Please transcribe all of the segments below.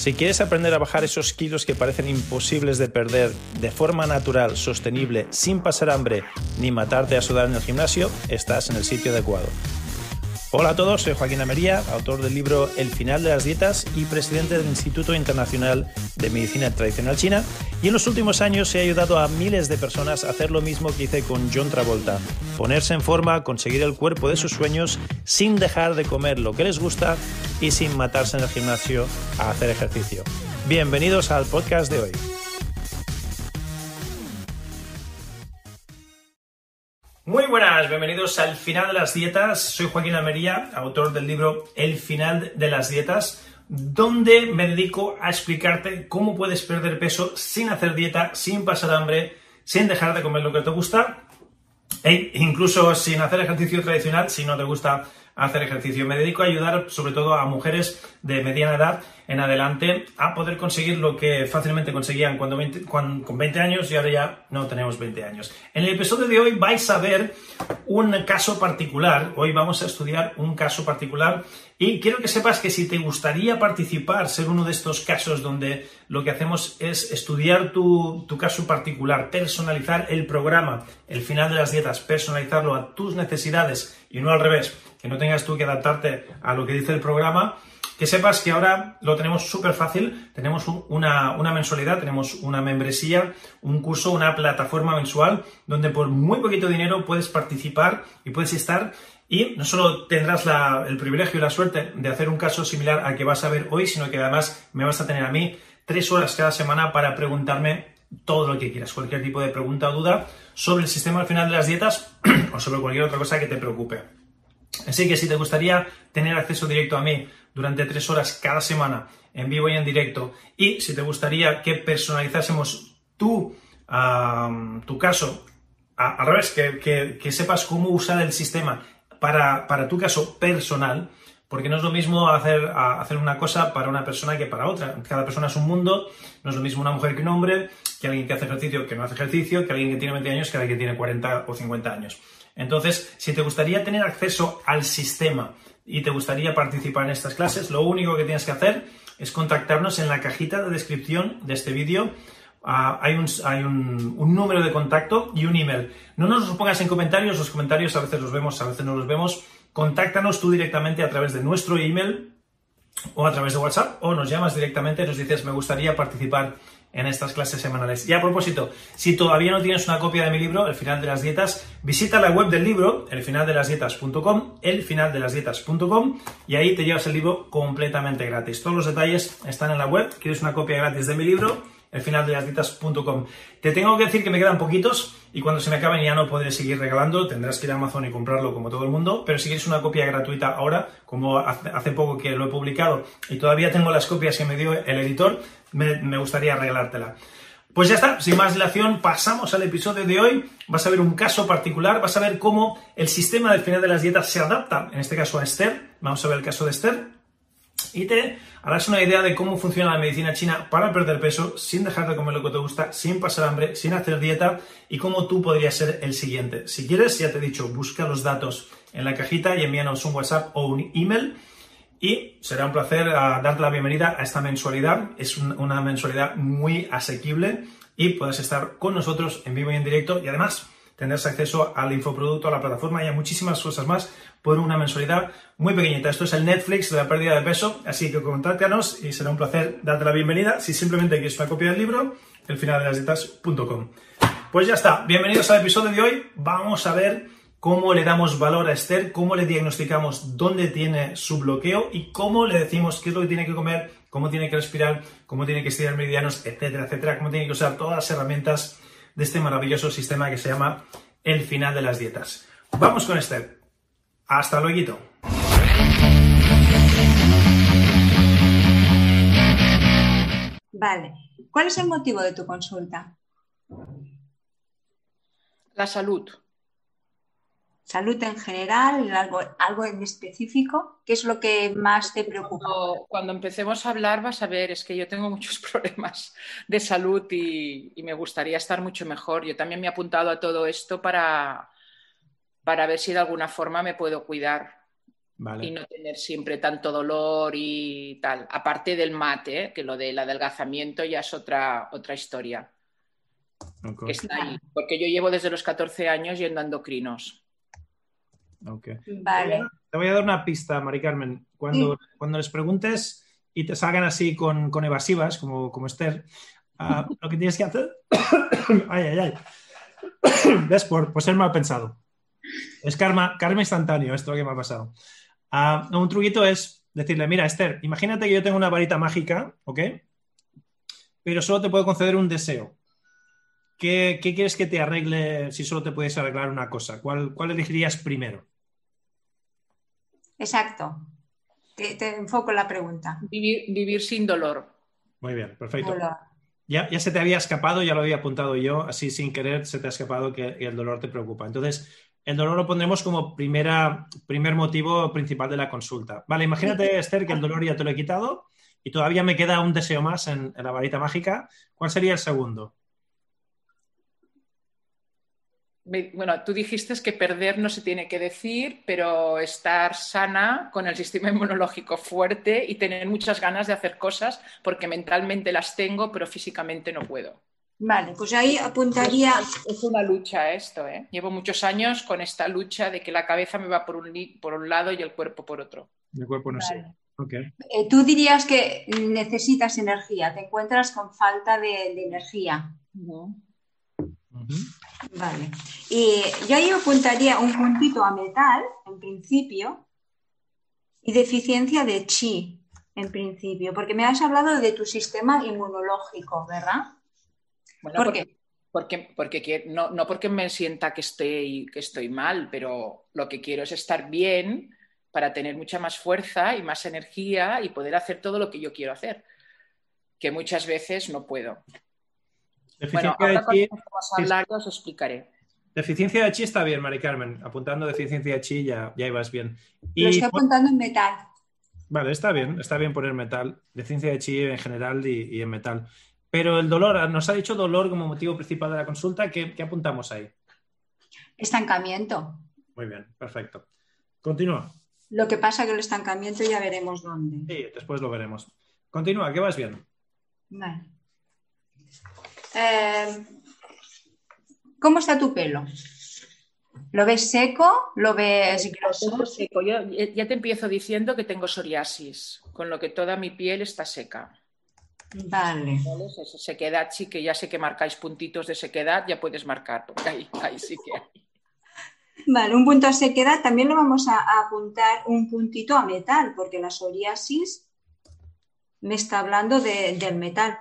Si quieres aprender a bajar esos kilos que parecen imposibles de perder de forma natural, sostenible, sin pasar hambre ni matarte a sudar en el gimnasio, estás en el sitio adecuado. Hola a todos, soy Joaquín Amería, autor del libro El final de las dietas y presidente del Instituto Internacional de Medicina Tradicional China. Y en los últimos años he ayudado a miles de personas a hacer lo mismo que hice con John Travolta, ponerse en forma, conseguir el cuerpo de sus sueños sin dejar de comer lo que les gusta y sin matarse en el gimnasio a hacer ejercicio. Bienvenidos al podcast de hoy. Muy buenas, bienvenidos al final de las dietas. Soy Joaquín Almería, autor del libro El final de las dietas, donde me dedico a explicarte cómo puedes perder peso sin hacer dieta, sin pasar hambre, sin dejar de comer lo que te gusta e incluso sin hacer ejercicio tradicional si no te gusta hacer ejercicio. Me dedico a ayudar sobre todo a mujeres de mediana edad en adelante a poder conseguir lo que fácilmente conseguían cuando, con 20 años y ahora ya no tenemos 20 años. En el episodio de hoy vais a ver un caso particular. Hoy vamos a estudiar un caso particular y quiero que sepas que si te gustaría participar, ser uno de estos casos donde lo que hacemos es estudiar tu, tu caso particular, personalizar el programa, el final de las dietas, personalizarlo a tus necesidades y no al revés que no tengas tú que adaptarte a lo que dice el programa, que sepas que ahora lo tenemos súper fácil, tenemos una, mensualidad, tenemos una membresía, un curso, una plataforma mensual, donde por muy poquito dinero puedes participar y puedes estar y no solo tendrás el privilegio y la suerte de hacer un caso similar al que vas a ver hoy, sino que además me vas a tener a mí tres horas cada semana para preguntarme todo lo que quieras, cualquier tipo de pregunta o duda sobre el sistema al final de las dietas o sobre cualquier otra cosa que te preocupe. Así que si te gustaría tener acceso directo a mí durante tres horas cada semana, en vivo y en directo, y si te gustaría que personalizásemos tu, tu caso, al revés, que, sepas cómo usar el sistema para, tu caso personal, porque no es lo mismo hacer, hacer, una cosa para una persona que para otra. Cada persona es un mundo, no es lo mismo una mujer que un hombre, que alguien que hace ejercicio que no hace ejercicio, que alguien que tiene 20 años que alguien que tiene 40 o 50 años. Entonces, si te gustaría tener acceso al sistema y te gustaría participar en estas clases, lo único que tienes que hacer es contactarnos en la cajita de descripción de este vídeo. Ah, hay, un, número de contacto y un email. No nos los pongas en comentarios, los comentarios a veces los vemos, a veces no los vemos. Contáctanos tú directamente a través de nuestro email o a través de WhatsApp o nos llamas directamente y nos dices me gustaría participar en estas clases semanales. Y a propósito, si todavía no tienes una copia de mi libro, El final de las dietas, visita la web del libro, elfinaldelasdietas.com, elfinaldelasdietas.com, y ahí te llevas el libro completamente gratis. Todos los detalles están en la web. ¿Quieres una copia gratis de mi libro? elfinaldelasdietas.com. Te tengo que decir que me quedan poquitos y cuando se me acaben ya no podré seguir regalando, tendrás que ir a Amazon y comprarlo como todo el mundo, pero si quieres una copia gratuita ahora, como hace poco que lo he publicado y todavía tengo las copias que me dio el editor, me, gustaría regalártela. Pues ya está, sin más dilación, pasamos al episodio de hoy. Vas a ver un caso particular, vas a ver cómo el sistema del final de las dietas se adapta, en este caso a Esther. Vamos a ver el caso de Esther y te harás una idea de cómo funciona la medicina china para perder peso sin dejar de comer lo que te gusta, sin pasar hambre, sin hacer dieta y cómo tú podrías ser el siguiente. Si quieres, ya te he dicho, busca los datos en la cajita y envíanos un WhatsApp o un email y será un placer ah, darte la bienvenida a esta mensualidad. Es una mensualidad muy asequible y puedes estar con nosotros en vivo y en directo y además tendrás acceso al infoproducto, a la plataforma y a muchísimas cosas más por una mensualidad muy pequeñita. Esto es el Netflix de la pérdida de peso, así que contáctanos y será un placer darte la bienvenida. Si simplemente quieres una copia del libro, elfinaldelasdietas.com. Pues ya está, bienvenidos al episodio de hoy. Vamos a ver cómo le damos valor a Esther, cómo le diagnosticamos dónde tiene su bloqueo y cómo le decimos qué es lo que tiene que comer, cómo tiene que respirar, cómo tiene que estirar meridianos, etcétera, etcétera, cómo tiene que usar todas las herramientas de este maravilloso sistema que se llama el final de las dietas. Vamos con Esther. Hasta luego. Vale. ¿Cuál es el motivo de tu consulta? La salud. ¿Salud en general? ¿Algo, en específico? ¿Qué es lo que más te preocupa? Cuando, empecemos a hablar vas a ver, es que yo tengo muchos problemas de salud y, y me gustaría estar mucho mejor. Yo también me he apuntado a todo esto para, para ver si de alguna forma me puedo cuidar. y no tener siempre tanto dolor y tal. Aparte del mate, ¿eh? que lo del adelgazamiento ya es otra, otra historia. está ahí. Porque yo llevo desde los 14 años yendo a endocrinos. Vale. Te voy a dar una pista, Mari Carmen. Cuando, cuando les preguntes y te salgan así con, evasivas, como, como Esther, ah, lo que tienes que hacer. ay, ay, ay. ¿Ves? Por, por, ser mal pensado. Es karma, karma instantáneo, esto que me ha pasado. Ah, un truquito es decirle, mira, Esther, imagínate que yo tengo una varita mágica, ¿ok? Pero solo te puedo conceder un deseo. ¿Qué, quieres que te arregle si solo te puedes arreglar una cosa? ¿Cuál, cuál elegirías primero? Exacto. Te, enfoco la pregunta. Vivir, sin dolor. Muy bien, perfecto. Ya, ya, se te había escapado, ya lo había apuntado yo, así sin querer se te ha escapado que el dolor te preocupa. Entonces, el dolor lo pondremos como primera, primer motivo principal de la consulta. Vale, imagínate, Esther, que el dolor ya te lo he quitado y todavía me queda un deseo más en, la varita mágica. ¿Cuál sería el segundo? bueno, tú dijiste que perder no se tiene que decir, pero estar sana con el sistema inmunológico fuerte y tener muchas ganas de hacer cosas porque mentalmente las tengo, pero físicamente no puedo. Vale, pues ahí apuntaría. Es una lucha esto, ¿eh? Llevo muchos años con esta lucha de que la cabeza me va por un, por un lado y el cuerpo por otro. El cuerpo no sé. Eh, tú dirías que necesitas energía, te encuentras con falta de, energía. Vale. Y yo ahí apuntaría un puntito a metal, en principio, y deficiencia de chi, en principio, porque me has hablado de tu sistema inmunológico, ¿verdad? ¿Por qué? Porque, porque no, no, porque me sienta que estoy, que estoy mal, pero lo que quiero es estar bien para tener mucha más fuerza y más energía y poder hacer todo lo que yo quiero hacer, que muchas veces no puedo. Deficiencia bueno, de chi, hablar, os explicaré. Deficiencia de chi está bien, Mari Carmen. Apuntando deficiencia de chi ya, ya ibas bien. Y, Lo estoy apuntando en metal. Vale, está bien, está bien poner metal. Deficiencia de chi en general y en metal. Pero el dolor, nos ha dicho dolor como motivo principal de la consulta. ¿Qué, apuntamos ahí? Estancamiento. Muy bien, perfecto. Continúa. Lo que pasa que el estancamiento ya veremos dónde. Sí, después lo veremos. Continúa, ¿qué vas bien? Vale. Eh, ¿Cómo está tu pelo? ¿Lo ves seco? ¿Lo ves grosso? Seco. Yo ya te empiezo diciendo que tengo psoriasis, con lo que toda mi piel está seca. Vale. Sequedad, sí que ya sé que marcáis puntitos de sequedad, ya puedes marcar, porque ahí, sí que hay. Vale, un punto de sequedad, también lo vamos a, apuntar un puntito a metal, porque la psoriasis me está hablando del metal.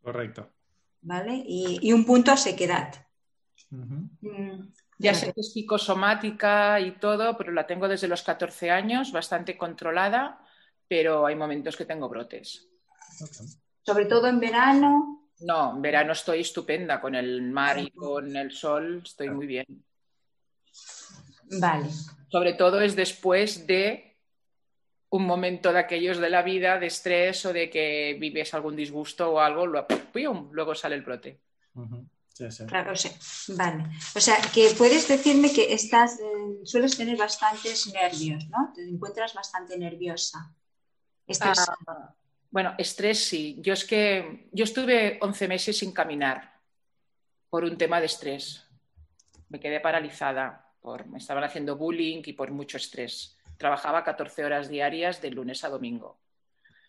Correcto. ¿Vale? Y, un punto a sequedad. Mm, ya sé que es psicosomática y todo, pero la tengo desde los 14 años, bastante controlada, pero hay momentos que tengo brotes sobre todo en verano. No, en verano estoy estupenda con el mar y con el sol, estoy muy bien. Vale. Sobre todo es después de un momento de aquellos de la vida de estrés o de que vives algún disgusto o algo, luego sale el brote. Claro, sí. Vale. O sea, que puedes decirme que estás, eh, sueles tener bastantes nervios, ¿no? Te encuentras bastante nerviosa. Ah, bueno, estrés sí. Yo es que yo estuve 11 meses sin caminar por un tema de estrés. Me quedé paralizada. Por, me estaban haciendo bullying y por mucho estrés. Trabajaba 14 horas diarias de lunes a domingo.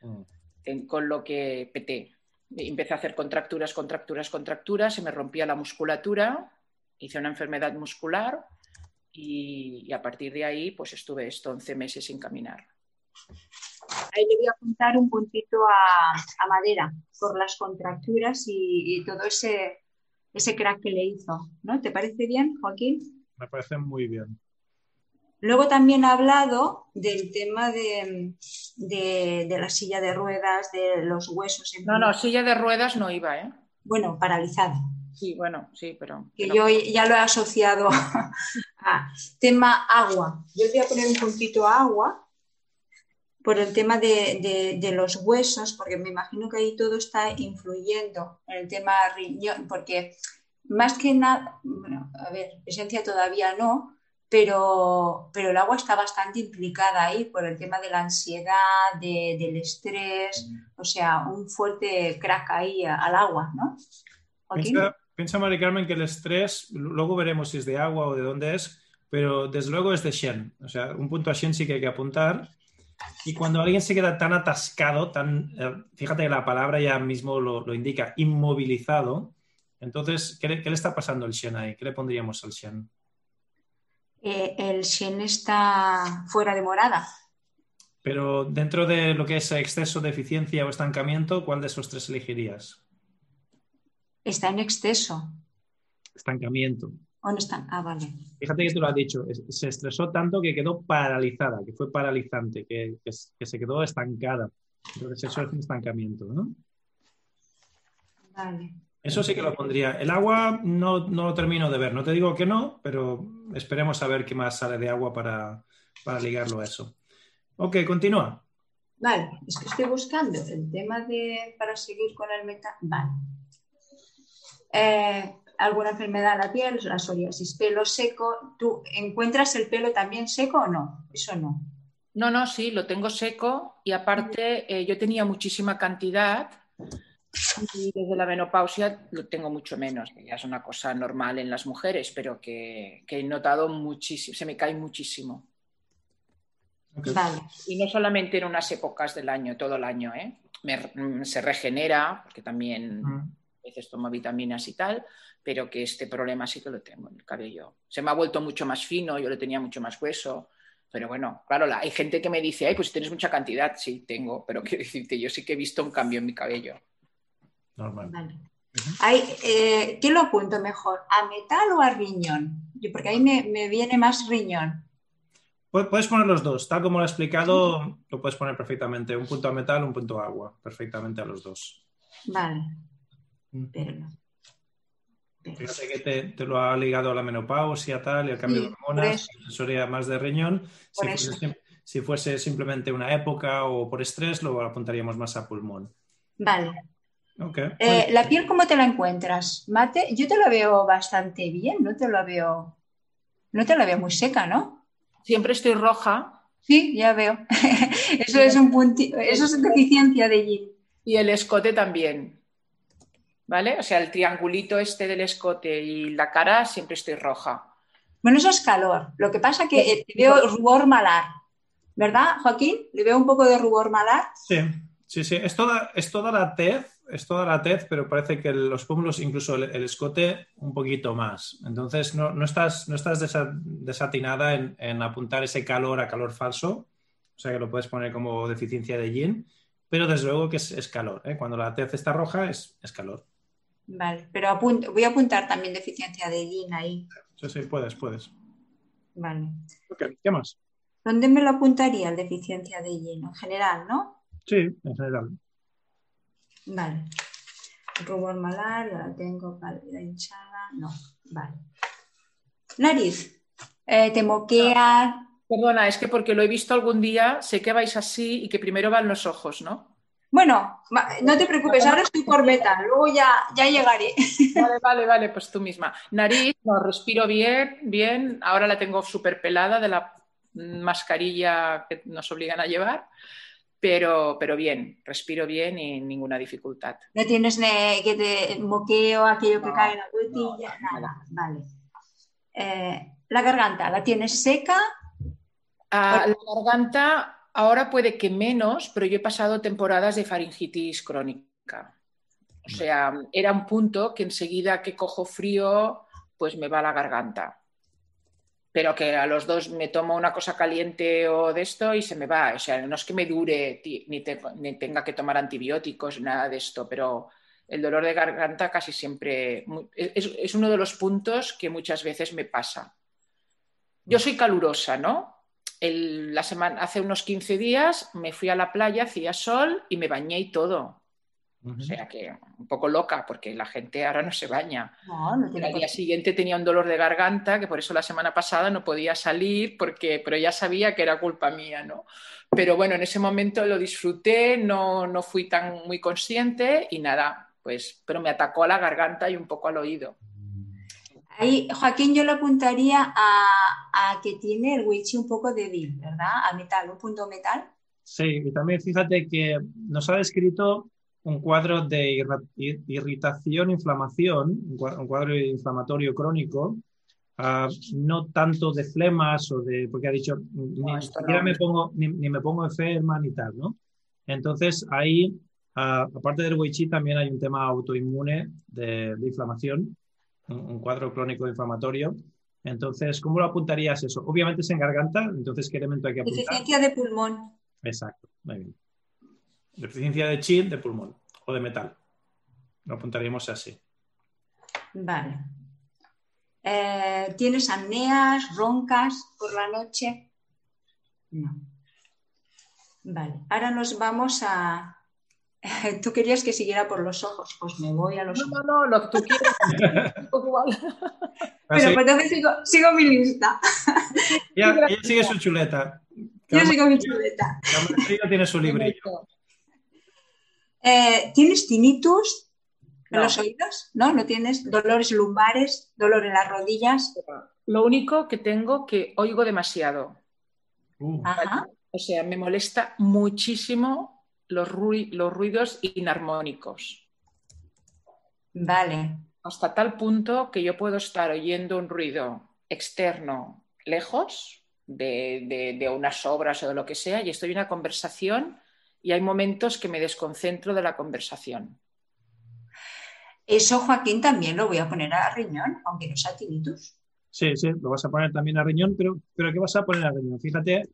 Mm. con lo que peté. Empecé a hacer contracturas, contracturas, contracturas. Se me rompía la musculatura. Hice una enfermedad muscular. Y, y a partir de ahí, pues estuve esto 11 meses sin caminar ahí le voy a apuntar un puntito a, madera por las contracturas y, todo ese, ese crack que le hizo. ¿no? ¿Te parece bien, Joaquín? Me parece muy bien. Luego también ha hablado del tema de, la silla de ruedas, de los huesos. no, no, silla de ruedas no iba, ¿eh? Bueno, paralizada. Sí, bueno, sí, pero... Que yo ya lo he asociado a tema agua. Yo voy a poner un puntito a agua por el tema de, los huesos, porque me imagino que ahí todo está influyendo en el tema riñón, porque más que nada, bueno, a ver, presencia todavía no, pero, pero el agua está bastante implicada ahí por el tema de la ansiedad, del estrés, o sea, un fuerte crack ahí al agua, ¿no? Piensa, piensa, Mari Carmen, que el estrés, luego veremos si es de agua o de dónde es, pero desde luego es de Shen. O sea, un punto a Shen sí que hay que apuntar. Y cuando alguien se queda tan atascado, tan, eh, fíjate que la palabra ya mismo lo, indica, inmovilizado, entonces, ¿qué le, está pasando al Shen ahí? ¿Qué le pondríamos al Shen? Eh, el Shen está fuera de morada. Pero dentro de lo que es exceso de eficiencia o estancamiento, ¿cuál de esos tres elegirías? Está en exceso. Estancamiento. ¿Dónde están? Ah, vale. Fíjate que tú lo has dicho, se estresó tanto que quedó paralizada, que fue paralizante, que, se quedó estancada. Entonces eso es un estancamiento, ¿no? Vale. Eso sí que lo pondría. El agua no, no, lo termino de ver. No te digo que no, pero esperemos a ver qué más sale de agua para, para ligarlo a eso. Ok, continúa. Vale, es que estoy buscando el tema de para seguir con el metal. Vale. Eh, alguna enfermedad de la piel, la psoriasis, pelo seco. ¿Tú encuentras el pelo también seco o no? Eso no. No, no, sí, lo tengo seco y aparte eh, yo tenía muchísima cantidad y desde la menopausia lo tengo mucho menos, que ya es una cosa normal en las mujeres, pero que, he notado muchísimo, se me cae muchísimo. Vale. Y no solamente en unas épocas del año, todo el año, ¿eh? se regenera, porque también a veces tomo vitaminas y tal, pero que este problema sí que lo tengo en el cabello. Se me ha vuelto mucho más fino, yo lo tenía mucho más hueso, pero bueno, claro, hay gente que me dice, ay, pues tienes mucha cantidad, sí, tengo, pero quiero decirte, yo sí que he visto un cambio en mi cabello. Normal. Eh, ¿Qué lo apunto mejor? ¿A metal o a riñón? Porque ahí me, me viene más riñón. Puedes poner los dos, tal como lo he explicado, lo puedes poner perfectamente. Un punto a metal, un punto a agua, perfectamente a los dos. Vale. Pero Fíjate que te, lo ha ligado a la menopausia, tal, y al cambio de hormonas, sería más de riñón. Si fuese, simplemente una época o por estrés, lo apuntaríamos más a pulmón. Vale. Eh, ¿La piel cómo te la encuentras? Mate, yo te la veo bastante bien, no te la veo, no te la veo muy seca, ¿no? Siempre estoy roja. Sí, ya veo. eso es un punto, eso es deficiencia de yin. Y el escote también. ¿Vale? O sea, el triangulito este del escote y la cara siempre estoy roja. Bueno, eso es calor. Lo que pasa es que eh, veo rubor malar, ¿verdad, Joaquín? ¿Le veo un poco de rubor malar? Sí, sí, sí. Es toda, es toda la tez, es toda la tez, pero parece que los pómulos, incluso el, escote, un poquito más. Entonces, no, estás, no estás desatinada en, apuntar ese calor a calor falso. O sea, que lo puedes poner como deficiencia de yin, pero desde luego que es, calor. ¿eh? Cuando la tez está roja, es calor. Vale, pero voy a apuntar también deficiencia de yin ahí. Sí, sí, puedes, puedes. Vale. ¿qué más? ¿Dónde me lo apuntaría el deficiencia de yin? En general, ¿no? Sí, en general. Vale. Rubor malar, ya la tengo, la hinchada, no, vale. Nariz, eh, te moquea. Perdona, es que porque lo he visto algún día, sé que vais así y que primero van los ojos, ¿no? Bueno, no te preocupes, ahora estoy por beta, luego ya, ya llegaré. Vale, vale, vale, pues tú misma. Nariz, no, respiro bien, bien. Ahora la tengo súper pelada de la mascarilla que nos obligan a llevar, pero, pero bien, respiro bien y ninguna dificultad. No tienes que te moqueo, aquello que cae en la botella, nada, vale. Eh, la garganta, ¿la tienes seca? Ah, la garganta Ahora puede que menos, pero yo he pasado temporadas de faringitis crónica. O sea, era un punto que enseguida que cojo frío, pues me va la garganta. Pero que a los dos me tomo una cosa caliente o de esto y se me va. O sea, no es que me dure ni, tenga que tomar antibióticos, nada de esto, pero el dolor de garganta casi siempre es uno de los puntos que muchas veces me pasa. Yo soy calurosa, ¿no? La semana, hace unos 15 días me fui a la playa, hacía sol y me bañé y todo. O sea que un poco loca, porque la gente ahora no se baña. Al día siguiente tenía un dolor de garganta, que por eso la semana pasada no podía salir, porque, pero ya sabía que era culpa mía, ¿no? Pero bueno, en ese momento lo disfruté, no, no fui tan muy consciente y nada, pues, pero me atacó a la garganta y un poco al oído. Ahí, Joaquín, yo lo apuntaría a, que tiene el Wichi un poco débil, ¿verdad? A metal, un punto metal. Sí, y también fíjate que nos ha descrito un cuadro de irritación, inflamación, un cuadro inflamatorio crónico, ah, no tanto de flemas o de, porque ha dicho, ni, siquiera me pongo, ni, me pongo enferma ni tal, ¿no? Entonces ahí, ah, aparte del Wei también hay un tema autoinmune de, inflamación, un, cuadro crónico inflamatorio. Entonces, ¿cómo lo apuntarías eso? Obviamente es en garganta, entonces ¿qué elemento hay que apuntar? Deficiencia de pulmón. Exacto, muy bien. Deficiencia de chi de pulmón o de metal. Lo apuntaríamos así. Vale. Eh, ¿Tienes apneas, roncas por la noche? No. Vale, ahora nos vamos a... Tú querías que siguiera por los ojos, pues me voy a los ojos. No, no, lo que tú quieras. Pero pues entonces sigo, mi lista. Ya, sigue su chuleta. Yo sigo mi chuleta. tiene su librillo. Eh, ¿Tienes tinnitus en los oídos? ¿No? ¿No tienes dolores lumbares, dolor en las rodillas? Lo único que tengo que oigo demasiado. Uh. O sea, me molesta muchísimo los, los ruidos inarmónicos. Vale. Hasta tal punto que yo puedo estar oyendo un ruido externo lejos de, unas obras o de lo que sea y estoy en una conversación y hay momentos que me desconcentro de la conversación. Eso, Joaquín, también lo voy a poner a riñón, aunque no sea tinnitus. Sí, sí, lo vas a poner también a riñón, pero, pero ¿qué vas a poner a riñón? Fíjate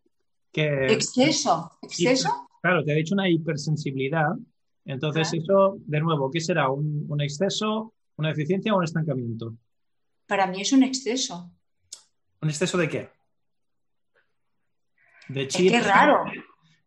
que... Exceso, exceso. Claro, te ha dicho una hipersensibilidad. Entonces, eso, de nuevo, ¿qué será? ¿Un, exceso, una deficiencia o un estancamiento? Para mí es un exceso. ¿Un exceso de qué? De chip. Es raro.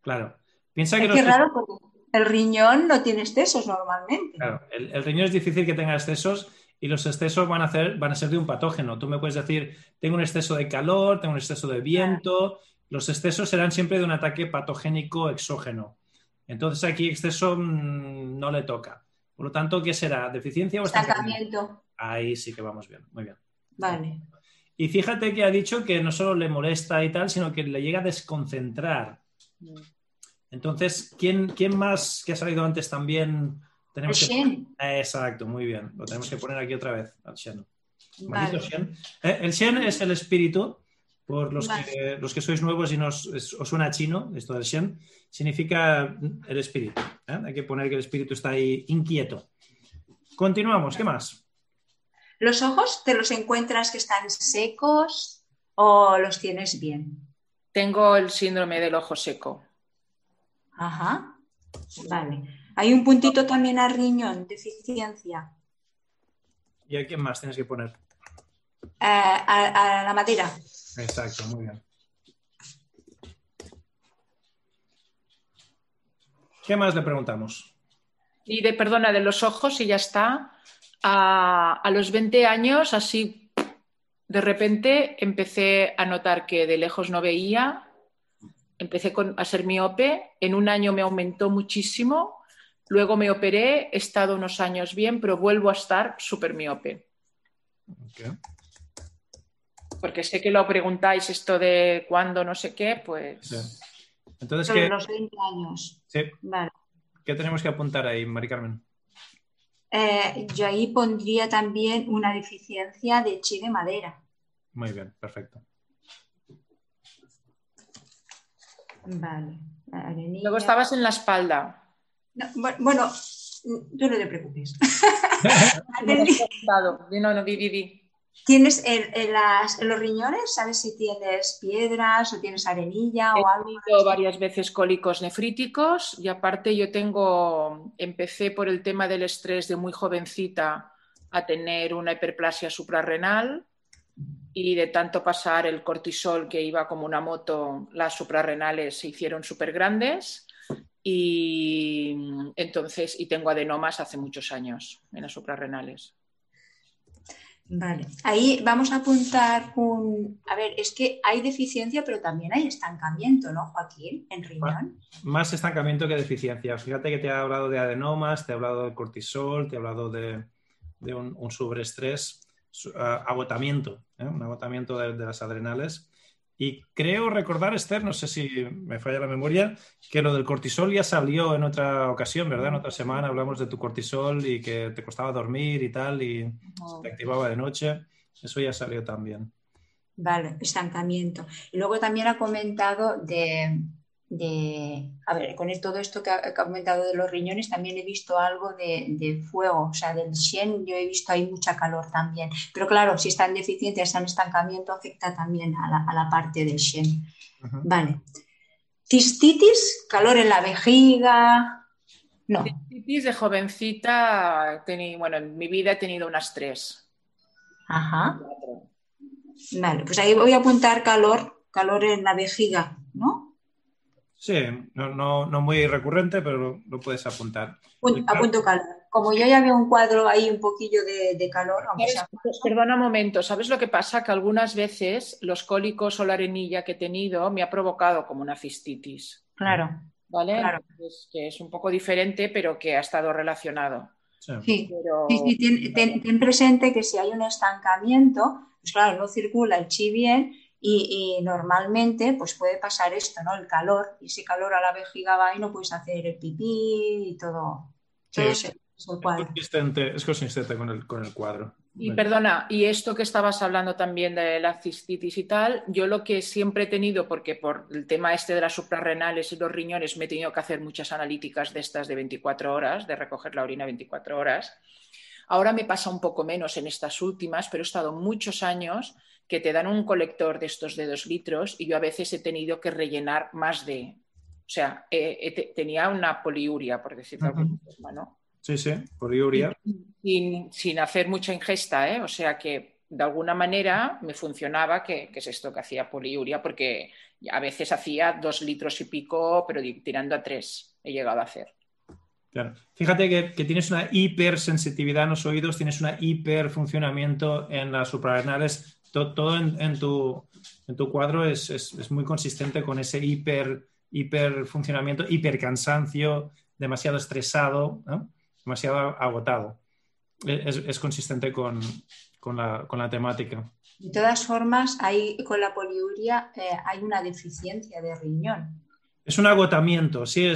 Claro. Piensa que, raro porque el riñón no tiene excesos normalmente. Claro, el, riñón es difícil que tenga excesos y los excesos van a, hacer, van a ser de un patógeno. Tú me puedes decir, tengo un exceso de calor, tengo un exceso de viento. Los excesos serán siempre de un ataque patogénico exógeno. Entonces aquí exceso mm, no le toca. Por lo tanto, ¿qué será? ¿Deficiencia o estancamiento? Ahí sí que vamos bien, muy bien. Vale. Y fíjate que ha dicho que no solo le molesta y tal, sino que le llega a desconcentrar. Entonces, ¿quién, quién más que ha salido antes también? Tenemos el que... exacto, muy bien. Lo tenemos que poner aquí otra vez, al Shen. Eh, el Shen es el espíritu, por los, que, los que sois nuevos y nos, os suena chino, esto del Shen, significa el espíritu. ¿eh? Hay que poner que el espíritu está ahí inquieto. Continuamos, ¿qué más? ¿Los ojos te los encuentras que están secos o los tienes bien? Tengo el síndrome del ojo seco. Ajá. Vale. Hay un puntito también a riñón, deficiencia. ¿Y a quién más tienes que poner? Eh, a, la madera. Exacto, muy bien. ¿Qué más le preguntamos? Y de, perdona, de los ojos y ya está. A, a, los 20 años, así, de repente empecé a notar que de lejos no veía empecé a ser miope, en un año me aumentó muchísimo, luego me operé, he estado unos años bien, pero vuelvo a estar súper miope. Porque sé que lo preguntáis esto de cuándo, no sé qué, pues... Entonces, ¿qué... los 20 años. Sí. ¿Qué tenemos que apuntar ahí, Mari Carmen? Eh, yo ahí pondría también una deficiencia de chi de madera. Muy bien, perfecto. Vale. Luego estabas en la espalda. bueno, tú no te preocupes. no, no, vi, ¿Tienes en, los riñones? ¿Sabes si tienes piedras o tienes arenilla o algo? He tenido varias veces cólicos nefríticos y aparte yo tengo, empecé por el tema del estrés de muy jovencita a tener una hiperplasia suprarrenal y de tanto pasar el cortisol que iba como una moto, las suprarrenales se hicieron súper grandes y entonces, y tengo adenomas hace muchos años en las suprarrenales. Vale, ahí vamos a apuntar un... A ver, es que hay deficiencia, pero también hay estancamiento, ¿no, Joaquín? En riñón. Más, estancamiento que deficiencia. Fíjate que te ha hablado de adenomas, te ha hablado de cortisol, te ha hablado de, un, un sobreestrés agotamiento, ¿eh? un agotamiento de, las adrenales. Y creo recordar, Esther, no sé si me falla la memoria, que lo del cortisol ya salió en otra ocasión, ¿verdad? En otra semana hablamos de tu cortisol y que te costaba dormir y tal, y se te activaba de noche. Eso ya salió también. Vale, estancamiento. Y luego también ha comentado de, de, a ver, con todo esto que ha, comentado de los riñones, también he visto algo de, fuego, o sea, del Shen, yo he visto ahí mucha calor también. Pero claro, si están deficientes, están estancamiento, afecta también a la, parte del Shen. Vale. Cistitis, calor en la vejiga. No. Cistitis de jovencita, bueno, en mi vida he tenido unas tres. Ajá. Vale, pues ahí voy a apuntar calor, calor en la vejiga, ¿no? Sí, no, no, muy recurrente, pero lo, puedes apuntar. apunto calor. Como yo ya veo un cuadro ahí un poquillo de, calor. Perdona un momento, ¿sabes lo que pasa? Que algunas veces los cólicos o la arenilla que he tenido me ha provocado como una cistitis. Claro. ¿Vale? que es un poco diferente, pero que ha estado relacionado. Sí, sí, ten, presente que si hay un estancamiento, pues claro, no circula el chi bien y, normalmente pues puede pasar esto, ¿no? El calor, y ese calor a la vejiga va y no puedes hacer el pipí y todo. es, consistente, con el, con el cuadro. Y perdona, y esto que estabas hablando también de la cistitis y tal, yo lo que siempre he tenido, porque por el tema este de las suprarrenales y los riñones me he tenido que hacer muchas analíticas de estas de 24 horas, de recoger la orina 24 horas. Ahora me pasa un poco menos en estas últimas, pero he estado muchos años que te dan un colector de estos de dos litros y yo a veces he tenido que rellenar más de, o sea, tenía una poliuria, por decirlo de alguna forma, ¿no? Sí, sí, poliuria. Sin, sin, hacer mucha ingesta, ¿eh? O sea que de alguna manera me funcionaba que, es esto que hacía poliuria, porque a veces hacía dos litros y pico, pero tirando a tres he llegado a hacer. Claro. Fíjate que, que, tienes una hipersensitividad en los oídos, tienes un hiperfuncionamiento en las suprarrenales todo, en, tu, cuadro es, muy consistente con ese hiper, hiper funcionamiento, hiper cansancio, demasiado estresado, demasiado agotado. Es, consistente con, la, temática. De todas formas, con la poliuria eh, hay una deficiencia de riñón. Es un agotamiento, sí.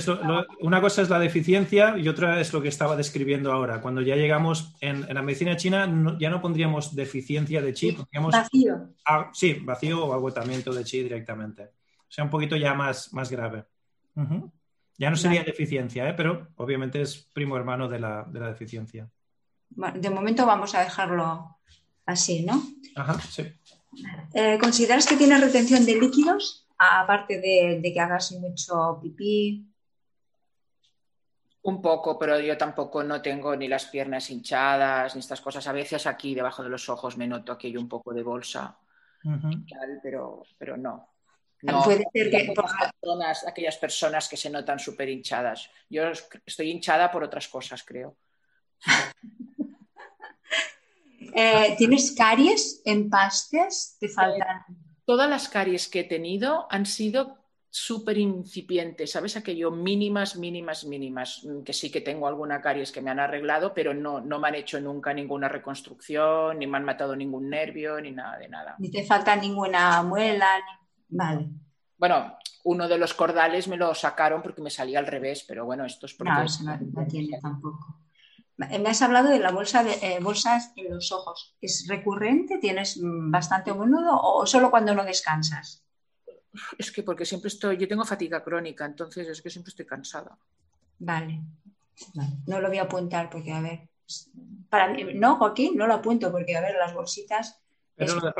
una cosa es la deficiencia y otra es lo que estaba describiendo ahora. Cuando ya llegamos en, la medicina china, ya no pondríamos deficiencia de chi, pondríamos vacío. sí, vacío o agotamiento de chi directamente. O sea, un poquito ya más, más grave. Ya no sería deficiencia, ¿eh? pero obviamente es primo hermano de la, deficiencia. de momento vamos a dejarlo así, ¿no? Ajá, sí. Eh, ¿Consideras que tiene retención de líquidos? Aparte de, que hagas mucho pipí. Un poco, pero yo tampoco no tengo ni las piernas hinchadas, ni estas cosas. A veces aquí debajo de los ojos me noto aquello un poco de bolsa, pero, pero no. No, puede ser que aquellas personas que se notan súper hinchadas. Yo estoy hinchada por otras cosas, creo. Eh, ¿Tienes caries, empastes? ¿Te faltan? Todas las caries que he tenido han sido súper incipientes, ¿sabes? Aquello mínimas, mínimas, mínimas, mm, que sí que tengo alguna caries que me han arreglado, pero no, no me han hecho nunca ninguna reconstrucción, ni me han matado ningún nervio, ni nada de nada. Ni te falta ninguna muela, vale. Bueno, uno de los cordales me lo sacaron porque me salía al revés, pero bueno, esto es porque... No, eso no, tiene tampoco. Me has hablado de la bolsa de eh, bolsas en los ojos. ¿Es recurrente? ¿Tienes mm, bastante menudo o solo cuando no descansas? Es que porque siempre estoy, yo tengo fatiga crónica, entonces es que siempre estoy cansada. Vale. No lo voy a apuntar porque, a ver, para mí, no, Joaquín, no lo apunto porque, a ver, las bolsitas. Pero la,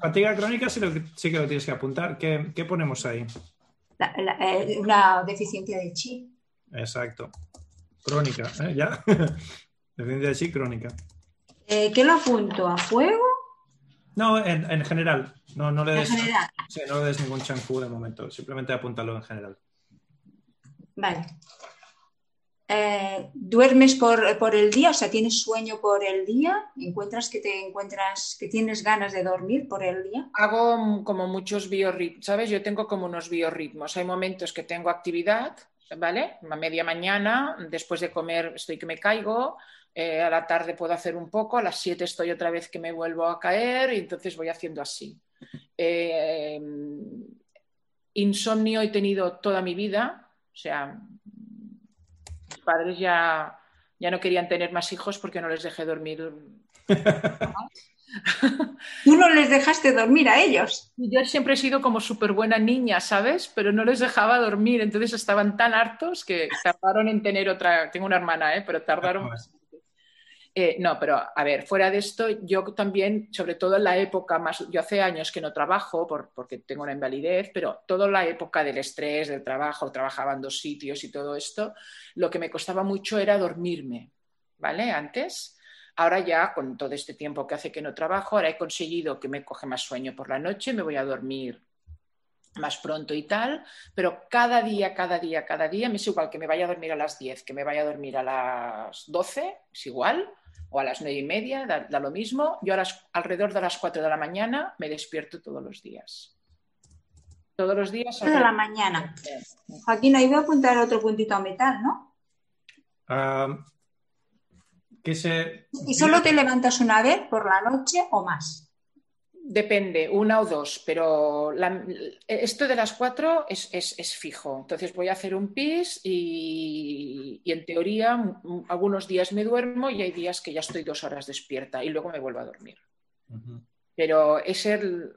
fatiga crónica sí, que lo tienes que apuntar. ¿Qué, ponemos ahí? Eh, una deficiencia de chi. Exacto. Crónica, ¿eh? ¿Ya? Deficiencia de chi crónica. Eh, ¿Qué lo apunto? ¿A fuego? No, en, general. No, no, le des, no le des ningún champú de momento. Simplemente apúntalo en general. Vale. Eh, ¿Duermes por, el día? O sea, ¿tienes sueño por el día? ¿Encuentras que te encuentras que tienes ganas de dormir por el día? Hago como muchos biorritmos, ¿sabes? Yo tengo como unos biorritmos. Hay momentos que tengo actividad ¿vale? A media mañana, después de comer estoy que me caigo, eh, a la tarde puedo hacer un poco, a las 7 estoy otra vez que me vuelvo a caer y entonces voy haciendo así. Eh, insomnio he tenido toda mi vida, o sea, mis padres ya, ya no querían tener más hijos porque no les dejé dormir. Tú no les dejaste dormir a ellos. Yo siempre he sido como súper buena niña, ¿sabes? Pero no les dejaba dormir, entonces estaban tan hartos que tardaron en tener otra. Tengo una hermana, ¿eh? pero tardaron más. Eh, no, pero a ver, fuera de esto, yo también, sobre todo en la época más, yo hace años que no trabajo porque tengo una invalidez, pero toda la época del estrés, del trabajo, trabajaba en dos sitios y todo esto, lo que me costaba mucho era dormirme, ¿vale? Antes. Ahora ya, con todo este tiempo que hace que no trabajo, ahora he conseguido que me coge más sueño por la noche, me voy a dormir más pronto y tal, pero cada día, cada día, cada día me es igual que me vaya a dormir a las 10, que me vaya a dormir a las 12, es igual, o a las 9 y media, da, lo mismo. Yo a las, alrededor de las 4 de la mañana me despierto todos los días. Todos los días. de la mañana. Aquí no iba a apuntar otro puntito a metal, ¿no? Ah, se... ¿Y solo te levantas una vez por la noche o más? Depende, una o dos, pero esto de las cuatro es, fijo. Entonces voy a hacer un pis y, en teoría algunos días me duermo y hay días que ya estoy dos horas despierta y luego me vuelvo a dormir. Pero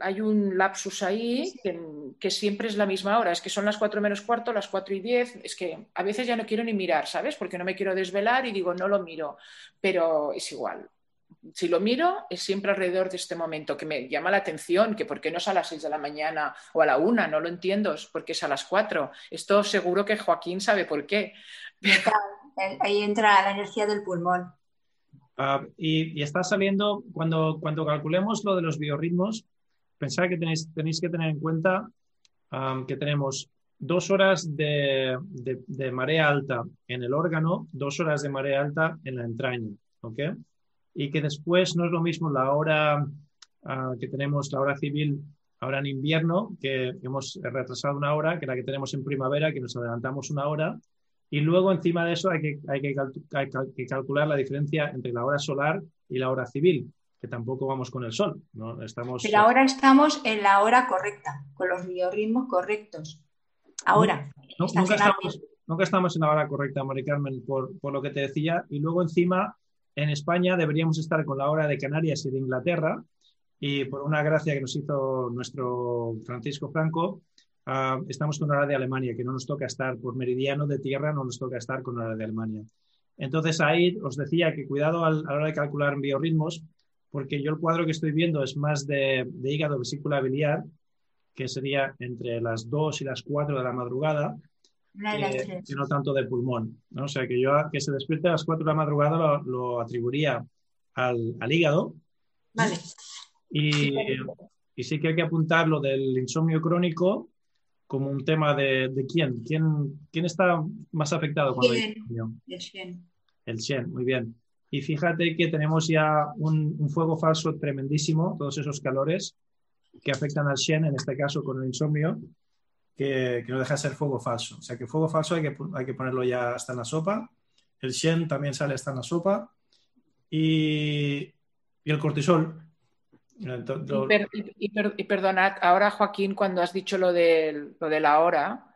hay un lapsus ahí que, que, siempre es la misma hora. Es que son las cuatro menos cuarto, las cuatro y diez. Es que a veces ya no quiero ni mirar, ¿sabes? Porque no me quiero desvelar y digo, no lo miro. Pero es igual si lo miro, es siempre alrededor de este momento que me llama la atención, que por qué no es a las 6 de la mañana o a la 1, no lo entiendo, es porque es a las 4. Esto seguro que Joaquín sabe por qué. Ahí entra la energía del pulmón. Ah, y, está saliendo, cuando, cuando calculemos lo de los biorritmos, pensad que tenéis, tenéis que tener en cuenta que tenemos dos horas de, de, marea alta en el órgano, dos horas de marea alta en la entraña. ¿ok?, y que después no es lo mismo la hora ah, que tenemos, la hora civil ahora en invierno, que hemos retrasado una hora, que la que tenemos en primavera, que nos adelantamos una hora, y luego encima de eso hay que, hay que, calcular la diferencia entre la hora solar y la hora civil, que tampoco vamos con el sol. ¿no? Estamos... Pero ahora estamos en la hora correcta, con los biorritmos correctos. Ahora. nunca, estamos, nunca, estamos, en la hora correcta, Mari Carmen, por, por lo que te decía, y luego encima en España deberíamos estar con la hora de Canarias y de Inglaterra, y por una gracia que nos hizo nuestro Francisco Franco, ah, estamos con hora de Alemania, que no nos toca estar por meridiano de tierra, no nos toca estar con hora de Alemania. Entonces ahí os decía que cuidado a la hora de calcular biorritmos, porque yo el cuadro que estoy viendo es más de, de hígado vesícula biliar, que sería entre las 2 y las 4 de la madrugada, y no tanto de pulmón. ¿no? O sea, que yo que se despierte a las 4 de la madrugada lo, atribuiría al, hígado. Vale. Y, y, sí que hay que apuntar lo del insomnio crónico como un tema de, de quién. quién. ¿Quién está más afectado con el insomnio? El Shen. El Shen, muy bien. Y fíjate que tenemos ya un, un, fuego falso tremendísimo, todos esos calores que afectan al Shen, en este caso con el insomnio, que, no deja de ser fuego falso. O sea que fuego falso hay que, hay que ponerlo ya hasta en la sopa. El Shen también sale hasta en la sopa. Y, y el cortisol. Y, perdonad, ahora Joaquín, cuando has dicho lo de, lo de la hora,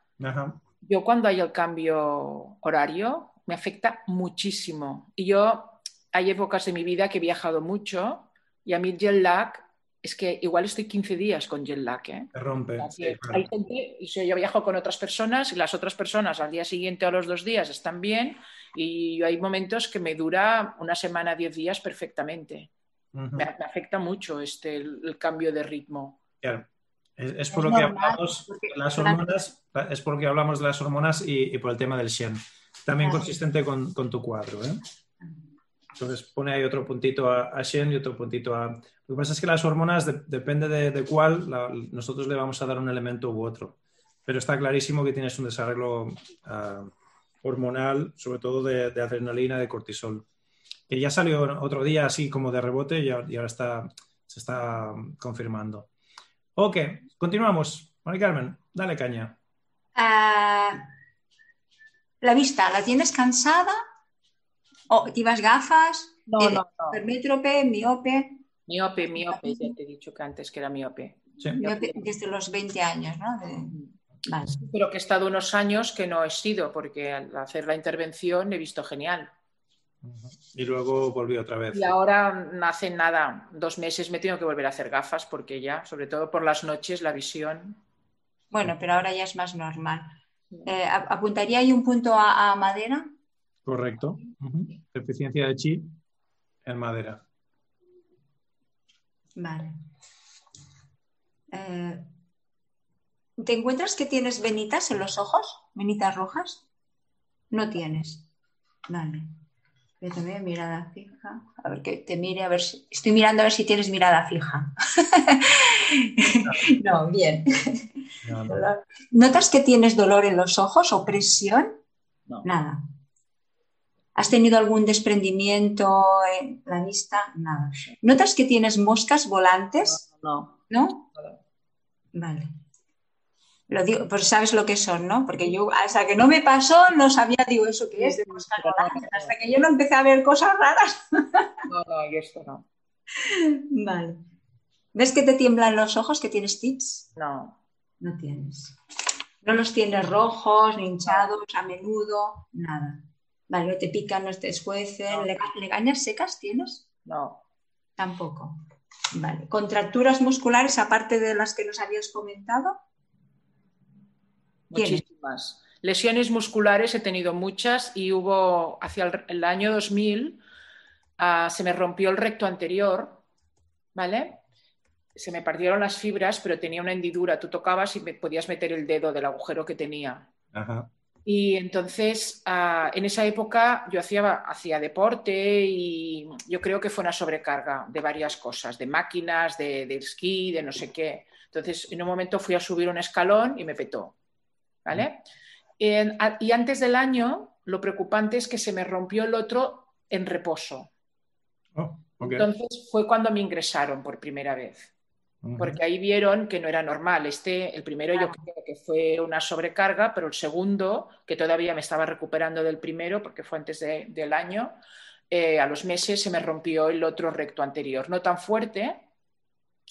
yo cuando hay el cambio horario me afecta muchísimo. Y yo hay épocas de mi vida que he viajado mucho y a mí el jet lag es que igual estoy 15 días con jet lag. ¿eh? rompe. Hay gente, y yo viajo con otras personas y las otras personas al día siguiente o a los dos días están bien y hay momentos que me dura una semana, 10 días perfectamente. me, afecta mucho este, el, cambio de ritmo. Claro. Es, por lo que hablamos las hormonas, es porque hablamos de las hormonas y, por el tema del Shen. También consistente con, con, tu cuadro. ¿eh? Entonces pone ahí otro puntito a, Shen y otro puntito a... Lo que pasa es que las hormonas, depende de, cuál, nosotros le vamos a dar un elemento u otro. Pero está clarísimo que tienes un desarrollo ah, hormonal, sobre todo de, adrenalina, de cortisol. Que ya salió otro día así como de rebote y, ahora está, se está confirmando. Ok, continuamos. Mari Carmen, dale caña. Ah, la vista, ¿la tienes cansada? ¿O llevas gafas? No, Eh, no, no. Hipermétrope, miope, Miope, miope, ya te he dicho que antes que era miope. Sí. miope desde los 20 años, ¿no? De- Vale. Pero que he estado unos años que no he sido, porque al hacer la intervención he visto genial. Y luego volvió otra vez. Y ahora no hace nada, dos meses me tengo que volver a hacer gafas porque ya, sobre todo por las noches, la visión. Bueno, pero ahora ya es más normal. Eh, ap- ¿Apuntaría ahí un punto a, a madera? Correcto. Ujú. Deficiencia de chi en madera. Vale. Eh, ¿te encuentras que tienes venitas en los ojos? ¿Venitas rojas? No tienes. Vale. Yo también mirada fija. A ver que te mire, a ver si. Estoy mirando a ver si tienes mirada fija. no, bien. No, no. ¿Notas que tienes dolor en los ojos o presión? No. Nada. ¿Has tenido algún desprendimiento en la vista? Nada. ¿Notas que tienes moscas volantes? No. ¿No? Vale. Lo digo, pues sabes lo que son, ¿no? Porque yo, hasta que no me pasó, no sabía, digo, ¿eso qué es? De moscas volantes. Hasta que yo no empecé a ver cosas raras. No, no, y esto no. Vale. ¿Ves que te tiemblan los ojos, que tienes tics? No. No tienes. No los tienes rojos, ni hinchados, a menudo, nada. Vale, no te pican, no te escuecen. No. ¿Lega- ¿Legañas secas tienes? No. Tampoco. Vale. ¿Contracturas musculares aparte de las que nos habías comentado? ¿Tienes? Muchísimas. Lesiones musculares he tenido muchas y hubo hacia el, el año 2000 ah, se me rompió el recto anterior, ¿vale? Se me partieron las fibras, pero tenía una hendidura. Tú tocabas y me podías meter el dedo del agujero que tenía. Ajá. Y entonces, ah, en esa época yo hacía, hacía deporte y yo creo que fue una sobrecarga de varias cosas, de máquinas, de, de esquí, de no sé qué. Entonces, en un momento fui a subir un escalón y me petó. ¿Vale? En- a- y antes del año, lo preocupante es que se me rompió el otro en reposo. Oh. Entonces fue cuando me ingresaron por primera vez. Porque ahí vieron que no era normal. Este, el primero yo creo que fue una sobrecarga, pero el segundo, que todavía me estaba recuperando del primero, porque fue antes de- del año, eh, a los meses se me rompió el otro recto anterior. No tan fuerte,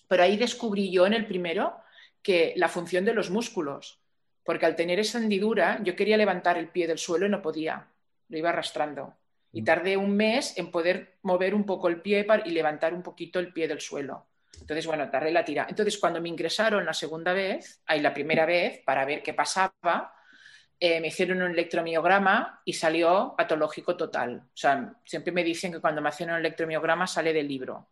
pero ahí descubrí yo en el primero que la función de los músculos, porque al tener esa hendidura yo quería levantar el pie del suelo y no podía, lo iba arrastrando. Y Mm. tardé un mes en poder mover un poco el pie y levantar un poquito el pie del suelo. Entonces, bueno, tardé la tira. Entonces, cuando me ingresaron la segunda vez, ahí la primera vez, para ver qué pasaba, eh, me hicieron un electromiograma y salió patológico total. O sea, siempre me dicen que cuando me hacen un electromiograma sale del libro,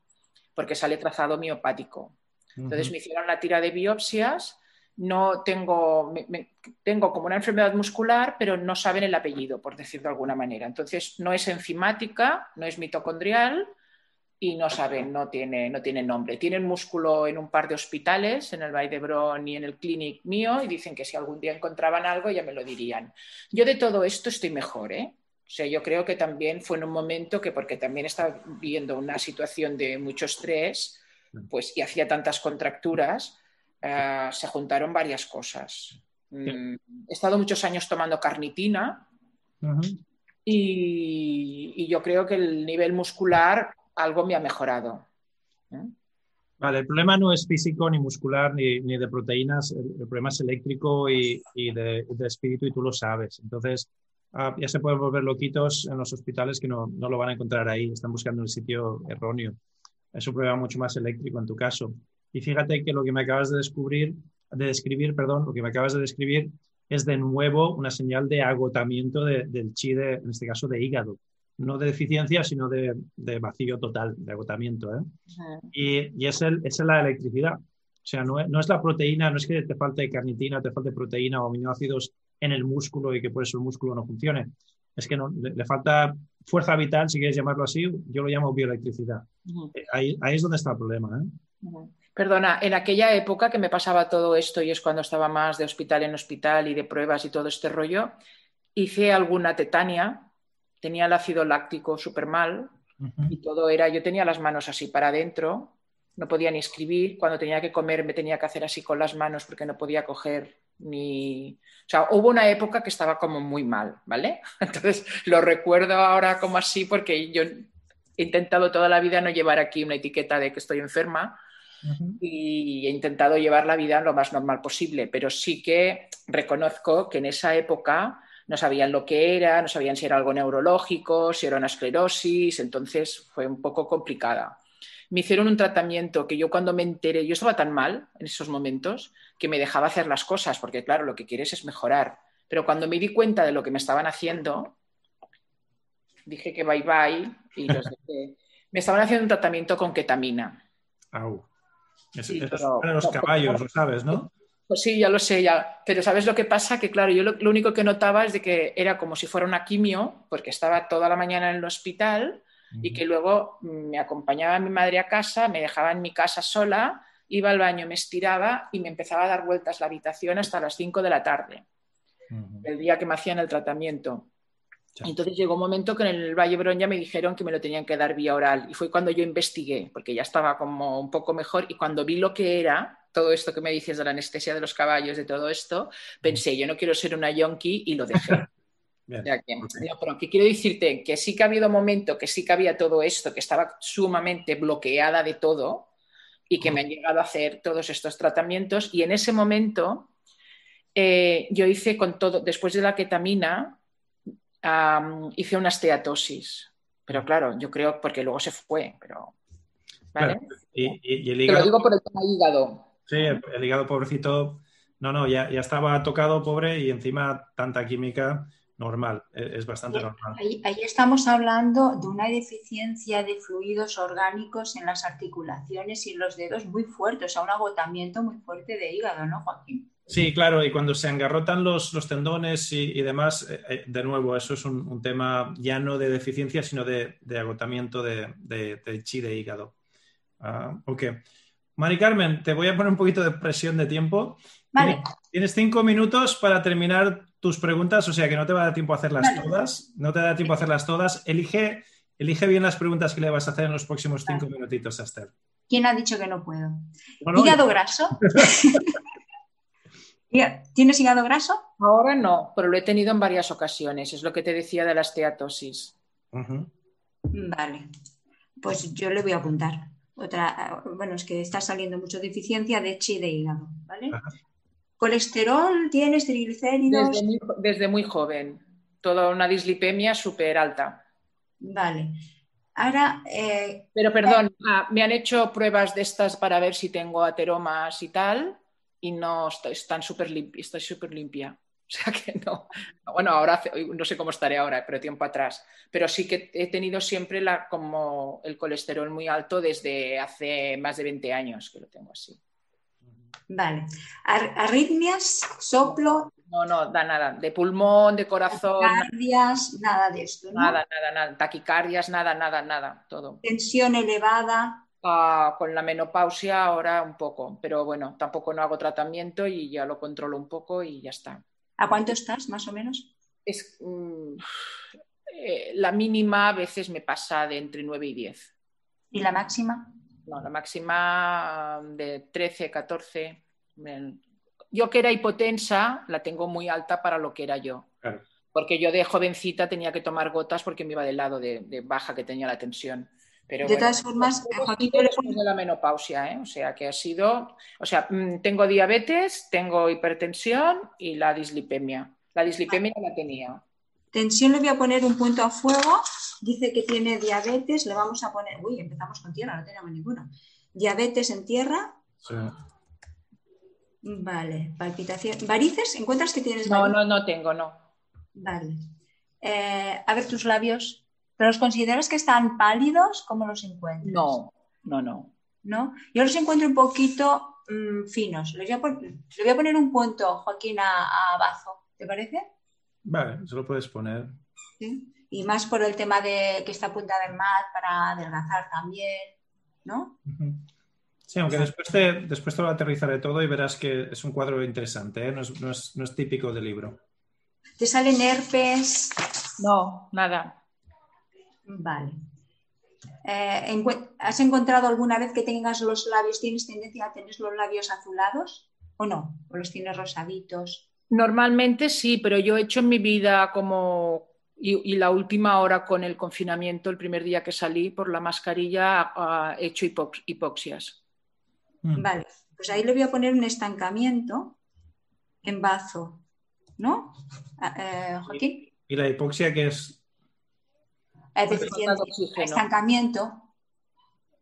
porque sale trazado miopático. Entonces Ujú. me hicieron la tira de biopsias. No tengo, me- me- tengo como una enfermedad muscular, pero no saben el apellido, por decirlo de alguna manera. Entonces no es enzimática, no es mitocondrial y no saben, no tiene, no tiene nombre. Tienen músculo en un par de hospitales, en el Vall d'Hebron y en el clinic mío, y dicen que si algún día encontraban algo ya me lo dirían. Yo de todo esto estoy mejor, ¿eh? O sea, yo creo que también fue en un momento que, porque también estaba viviendo una situación de mucho estrés, pues y hacía tantas contracturas, eh, se juntaron varias cosas. Mm, he estado muchos años tomando carnitina Ujú. y, y yo creo que el nivel muscular algo me ha mejorado. ¿eh? Vale, el problema no es físico, ni muscular, ni, ni de proteínas, el, problema es eléctrico y, y de, espíritu y tú lo sabes. Entonces, ah, ya se pueden volver loquitos en los hospitales que no, no lo van a encontrar ahí, están buscando el sitio erróneo. Es un problema mucho más eléctrico en tu caso. Y fíjate que lo que me acabas de descubrir, de describir, perdón, lo que me acabas de describir es de nuevo una señal de agotamiento de- del chi, de, en este caso de hígado. No de deficiencia, sino de, de vacío total, de agotamiento. ¿eh? y, y es, el, es la electricidad. O sea, no es, no es la proteína, no es que te falte carnitina, te falte proteína o aminoácidos en el músculo y que por eso el músculo no funcione. Es que no, le, le falta fuerza vital, si quieres llamarlo así, yo lo llamo bioelectricidad. Eh, Ahí, ahí es donde está el problema. ¿eh? Perdona, en aquella época que me pasaba todo esto y es cuando estaba más de hospital en hospital y de pruebas y todo este rollo, hice alguna tetania, tenía el ácido láctico súper mal y todo era, yo tenía las manos así para adentro, no podía ni escribir, cuando tenía que comer me tenía que hacer así con las manos porque no podía coger Ni... O sea, hubo una época que estaba como muy mal, ¿vale? Entonces lo recuerdo ahora como así porque yo he intentado toda la vida no llevar aquí una etiqueta de que estoy enferma y he intentado llevar la vida lo más normal posible, pero sí que reconozco que en esa época no sabían lo que era, no sabían si era algo neurológico, si era una esclerosis, entonces fue un poco complicada. Me hicieron un tratamiento que yo cuando me enteré, yo estaba tan mal en esos momentos que me dejaba hacer las cosas, porque claro, lo que quieres es mejorar. Pero cuando me di cuenta de lo que me estaban haciendo, dije que bye bye y los dejé. me estaban haciendo un tratamiento con ketamina. Au. Es, para los caballos, lo sabes, ¿no? Pues sí, ya lo sé, ya. Pero ¿sabes lo que pasa? Que claro, yo lo, único que notaba es de que era como si fuera una quimio, porque estaba toda la mañana en el hospital y que luego me acompañaba mi madre a casa, me dejaba en mi casa sola, iba al baño, me estiraba y me empezaba a dar vueltas la habitación hasta las 5 de la tarde, el día que me hacían el tratamiento. Entonces llegó un momento que en el Valle Brón ya me dijeron que me lo tenían que dar vía oral y fue cuando yo investigué, porque ya estaba como un poco mejor y cuando vi lo que era, todo esto que me dices de la anestesia de los caballos, de todo esto, pensé, yo no quiero ser una yonki y lo dejé. pero que quiero decirte que sí que ha habido momento, que sí que había todo esto, que estaba sumamente bloqueada de todo y que me han llegado a hacer todos estos tratamientos y en ese momento eh, yo hice con todo, después de la ketamina, hice una esteatosis. Pero claro, yo creo porque luego se fue, pero... ¿vale? y, el hígado... Te lo digo por el tema hígado. Sí, el, hígado pobrecito, no, no, ya, ya, estaba tocado pobre y encima tanta química normal, e, es, bastante normal. Ahí, ahí, estamos hablando de una deficiencia de fluidos orgánicos en las articulaciones y en los dedos muy fuerte, o sea, un agotamiento muy fuerte de hígado, ¿no, Joaquín? Sí, claro, y cuando se engarrotan los, tendones y, demás, eh, eh, de nuevo, eso es un, tema ya no de deficiencia, sino de, agotamiento de, de, chi de hígado. Ah, ok. Mari Carmen, te voy a poner un poquito de presión de tiempo. Vale. Tienes cinco minutos para terminar tus preguntas, o sea que no te va a dar tiempo a hacerlas todas. No te da tiempo a hacerlas todas. Elige, elige bien las preguntas que le vas a hacer en los próximos cinco minutitos, Esther. ¿Quién ha dicho que no puedo? ¿Hígado graso? ¿Tienes hígado graso? Ahora no, pero lo he tenido en varias ocasiones. Es lo que te decía de la esteatosis. Vale, pues yo le voy a apuntar. Otra, bueno, es que está saliendo mucho deficiencia de chi de hígado, ¿vale? ¿Colesterol tienes, triglicéridos? Desde muy, joven. Toda una dislipemia súper alta. Vale. Ahora. Eh, pero perdón, ah, me han hecho pruebas de estas para ver si tengo ateromas y tal y no estoy, están súper estoy súper limpia. O sea que no. Bueno, ahora no sé cómo estaré ahora, pero tiempo atrás. Pero sí que he tenido siempre la, como el colesterol muy alto desde hace más de 20 años que lo tengo así. Vale. ¿Arritmias? ¿Soplo? No, no, da nada. De pulmón, de corazón. Taquicardias, nada de esto. Nada, nada, nada. Taquicardias, nada, nada, nada. Todo. Tensión elevada con la menopausia ahora un poco, pero bueno, tampoco no hago tratamiento y ya lo controlo un poco y ya está. ¿A cuánto estás, más o menos? Es, mm, eh, la mínima a veces me pasa de entre 9 y 10. ¿Y la máxima? No, la máxima de 13, 14. Yo que era hipotensa, la tengo muy alta para lo que era yo. Porque yo de jovencita tenía que tomar gotas porque me iba del lado de baja que tenía la tensión de todas formas, Joaquín, después de la menopausia, ¿eh? o sea que ha sido, o sea, mm, tengo diabetes, tengo hipertensión y la dislipemia. La dislipemia la tenía. Tensión le voy a poner un punto a fuego. Dice que tiene diabetes, le vamos a poner. Uy, empezamos con tierra, no tenemos ninguna. Diabetes en tierra. Sí. Vale, palpitación. ¿Varices? ¿Encuentras que tienes varices? No, no, no tengo, no. Vale. Eh, a ver tus labios. ¿Pero los consideras que están pálidos? ¿Cómo los encuentras? No, no, no. ¿No? Yo los encuentro un poquito mm, finos. Le voy, a poner un punto, Joaquín, a, Bazo. ¿Te parece? Vale, eso lo puedes poner. ¿Sí? Y más por el tema de que está apuntada en MAT para adelgazar también, ¿no? Sí, aunque después te, después te lo aterrizaré todo y verás que es un cuadro interesante, ¿eh? no, es, no es típico del libro. ¿Te salen herpes? No, nada. Vale. Eh, ¿Has encontrado alguna vez que tengas los labios, tienes tendencia a tener los labios azulados o no? ¿O los tienes rosaditos? Normalmente sí, pero yo he hecho en mi vida como y, la última hora con el confinamiento, el primer día que salí por la mascarilla, he hecho hipoxias. Mm. Vale, pues ahí le voy a poner un estancamiento en bazo, ¿no? Ah, eh, Joaquín. ¿Y la hipoxia qué es? Estancamiento.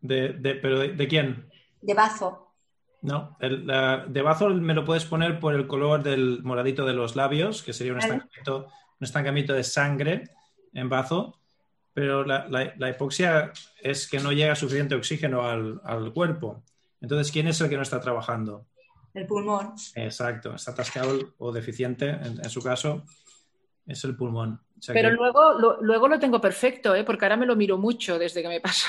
De, ¿Pero de, quién? De bazo. No, el, de bazo me lo puedes poner por el color del moradito de los labios, que sería un estancamiento un estancamiento de sangre en bazo, pero la, hipoxia es que no llega suficiente oxígeno al, cuerpo. Entonces, ¿quién es el que no está trabajando? El pulmón. Exacto, está atascado o deficiente, en su caso, es el pulmón. Pero luego, lo, luego lo tengo perfecto, ¿eh? porque ahora me lo miro mucho desde que me pasó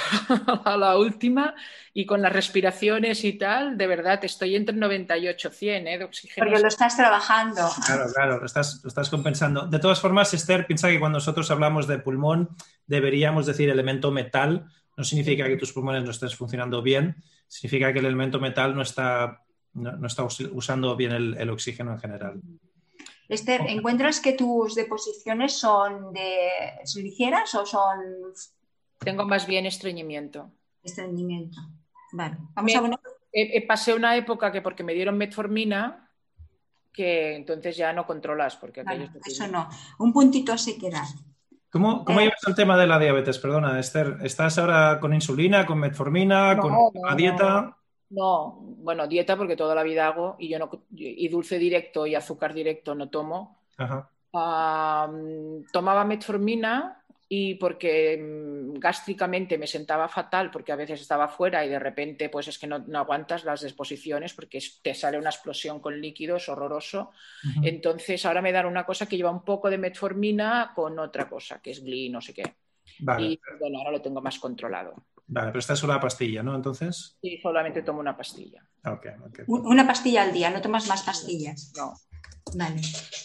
a la última y con las respiraciones y tal, de verdad, estoy entre 98 y 100 ¿eh? de oxígeno. Porque lo estás trabajando. Claro, claro, lo estás, lo estás compensando. De todas formas, Esther, piensa que cuando nosotros hablamos de pulmón, deberíamos decir elemento metal. No significa que tus pulmones no estén funcionando bien, significa que el elemento metal no está, no, está usando bien el oxígeno en general. Esther, ¿encuentras que tus deposiciones son de ligeras o son...? Tengo más bien estreñimiento. Estreñimiento. Vale. Vamos a poner... pasé una época que porque me dieron metformina, que entonces ya no controlas. Porque eso no. Un puntito a sequedad. ¿Cómo, cómo eh, llevas el tema de la diabetes? Perdona, Esther. ¿Estás ahora con insulina, con metformina, con la dieta? No, bueno, dieta porque toda la vida hago y yo no y dulce directo y azúcar directo no tomo. tomaba metformina y porque mm, gástricamente me sentaba fatal porque a veces estaba fuera y de repente pues es que no, aguantas las exposiciones porque te sale una explosión con líquidos horroroso. Entonces ahora me dan una cosa que lleva un poco de metformina con otra cosa que es GLI, no sé qué. Y bueno, ahora lo tengo más controlado. Vale, pero esta es una pastilla, ¿no? Entonces. Sí, solamente tomo una pastilla. Una pastilla al día, no tomas más pastillas. No. Vale.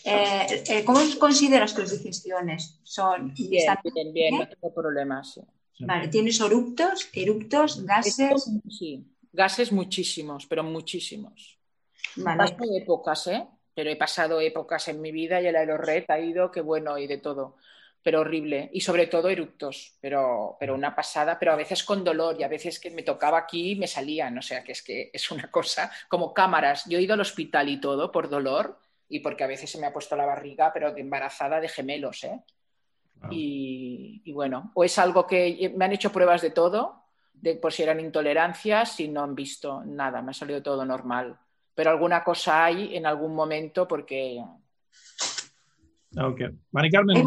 Eh, eh, ¿Cómo consideras tus digestiones? Son, bien, bien, bien, no tengo problemas. Vale, ¿tienes eruptos, eruptos, gases? Sí, gases muchísimos, pero muchísimos. Vale. Paso épocas, ¿eh? Pero he pasado épocas en mi vida y el aerored ha ido, que bueno, y de todo pero horrible. Y sobre todo eructos, pero, pero una pasada, pero a veces con dolor y a veces que me tocaba aquí y me salían. O sea, que es que es una cosa como cámaras. Yo he ido al hospital y todo por dolor y porque a veces se me ha puesto la barriga, pero de embarazada de gemelos, ¿eh? Y, bueno, o es algo que me han hecho pruebas de todo, de por si eran intolerancias y no han visto nada, me ha salido todo normal. Pero alguna cosa hay en algún momento porque Ok. Mari Carmen,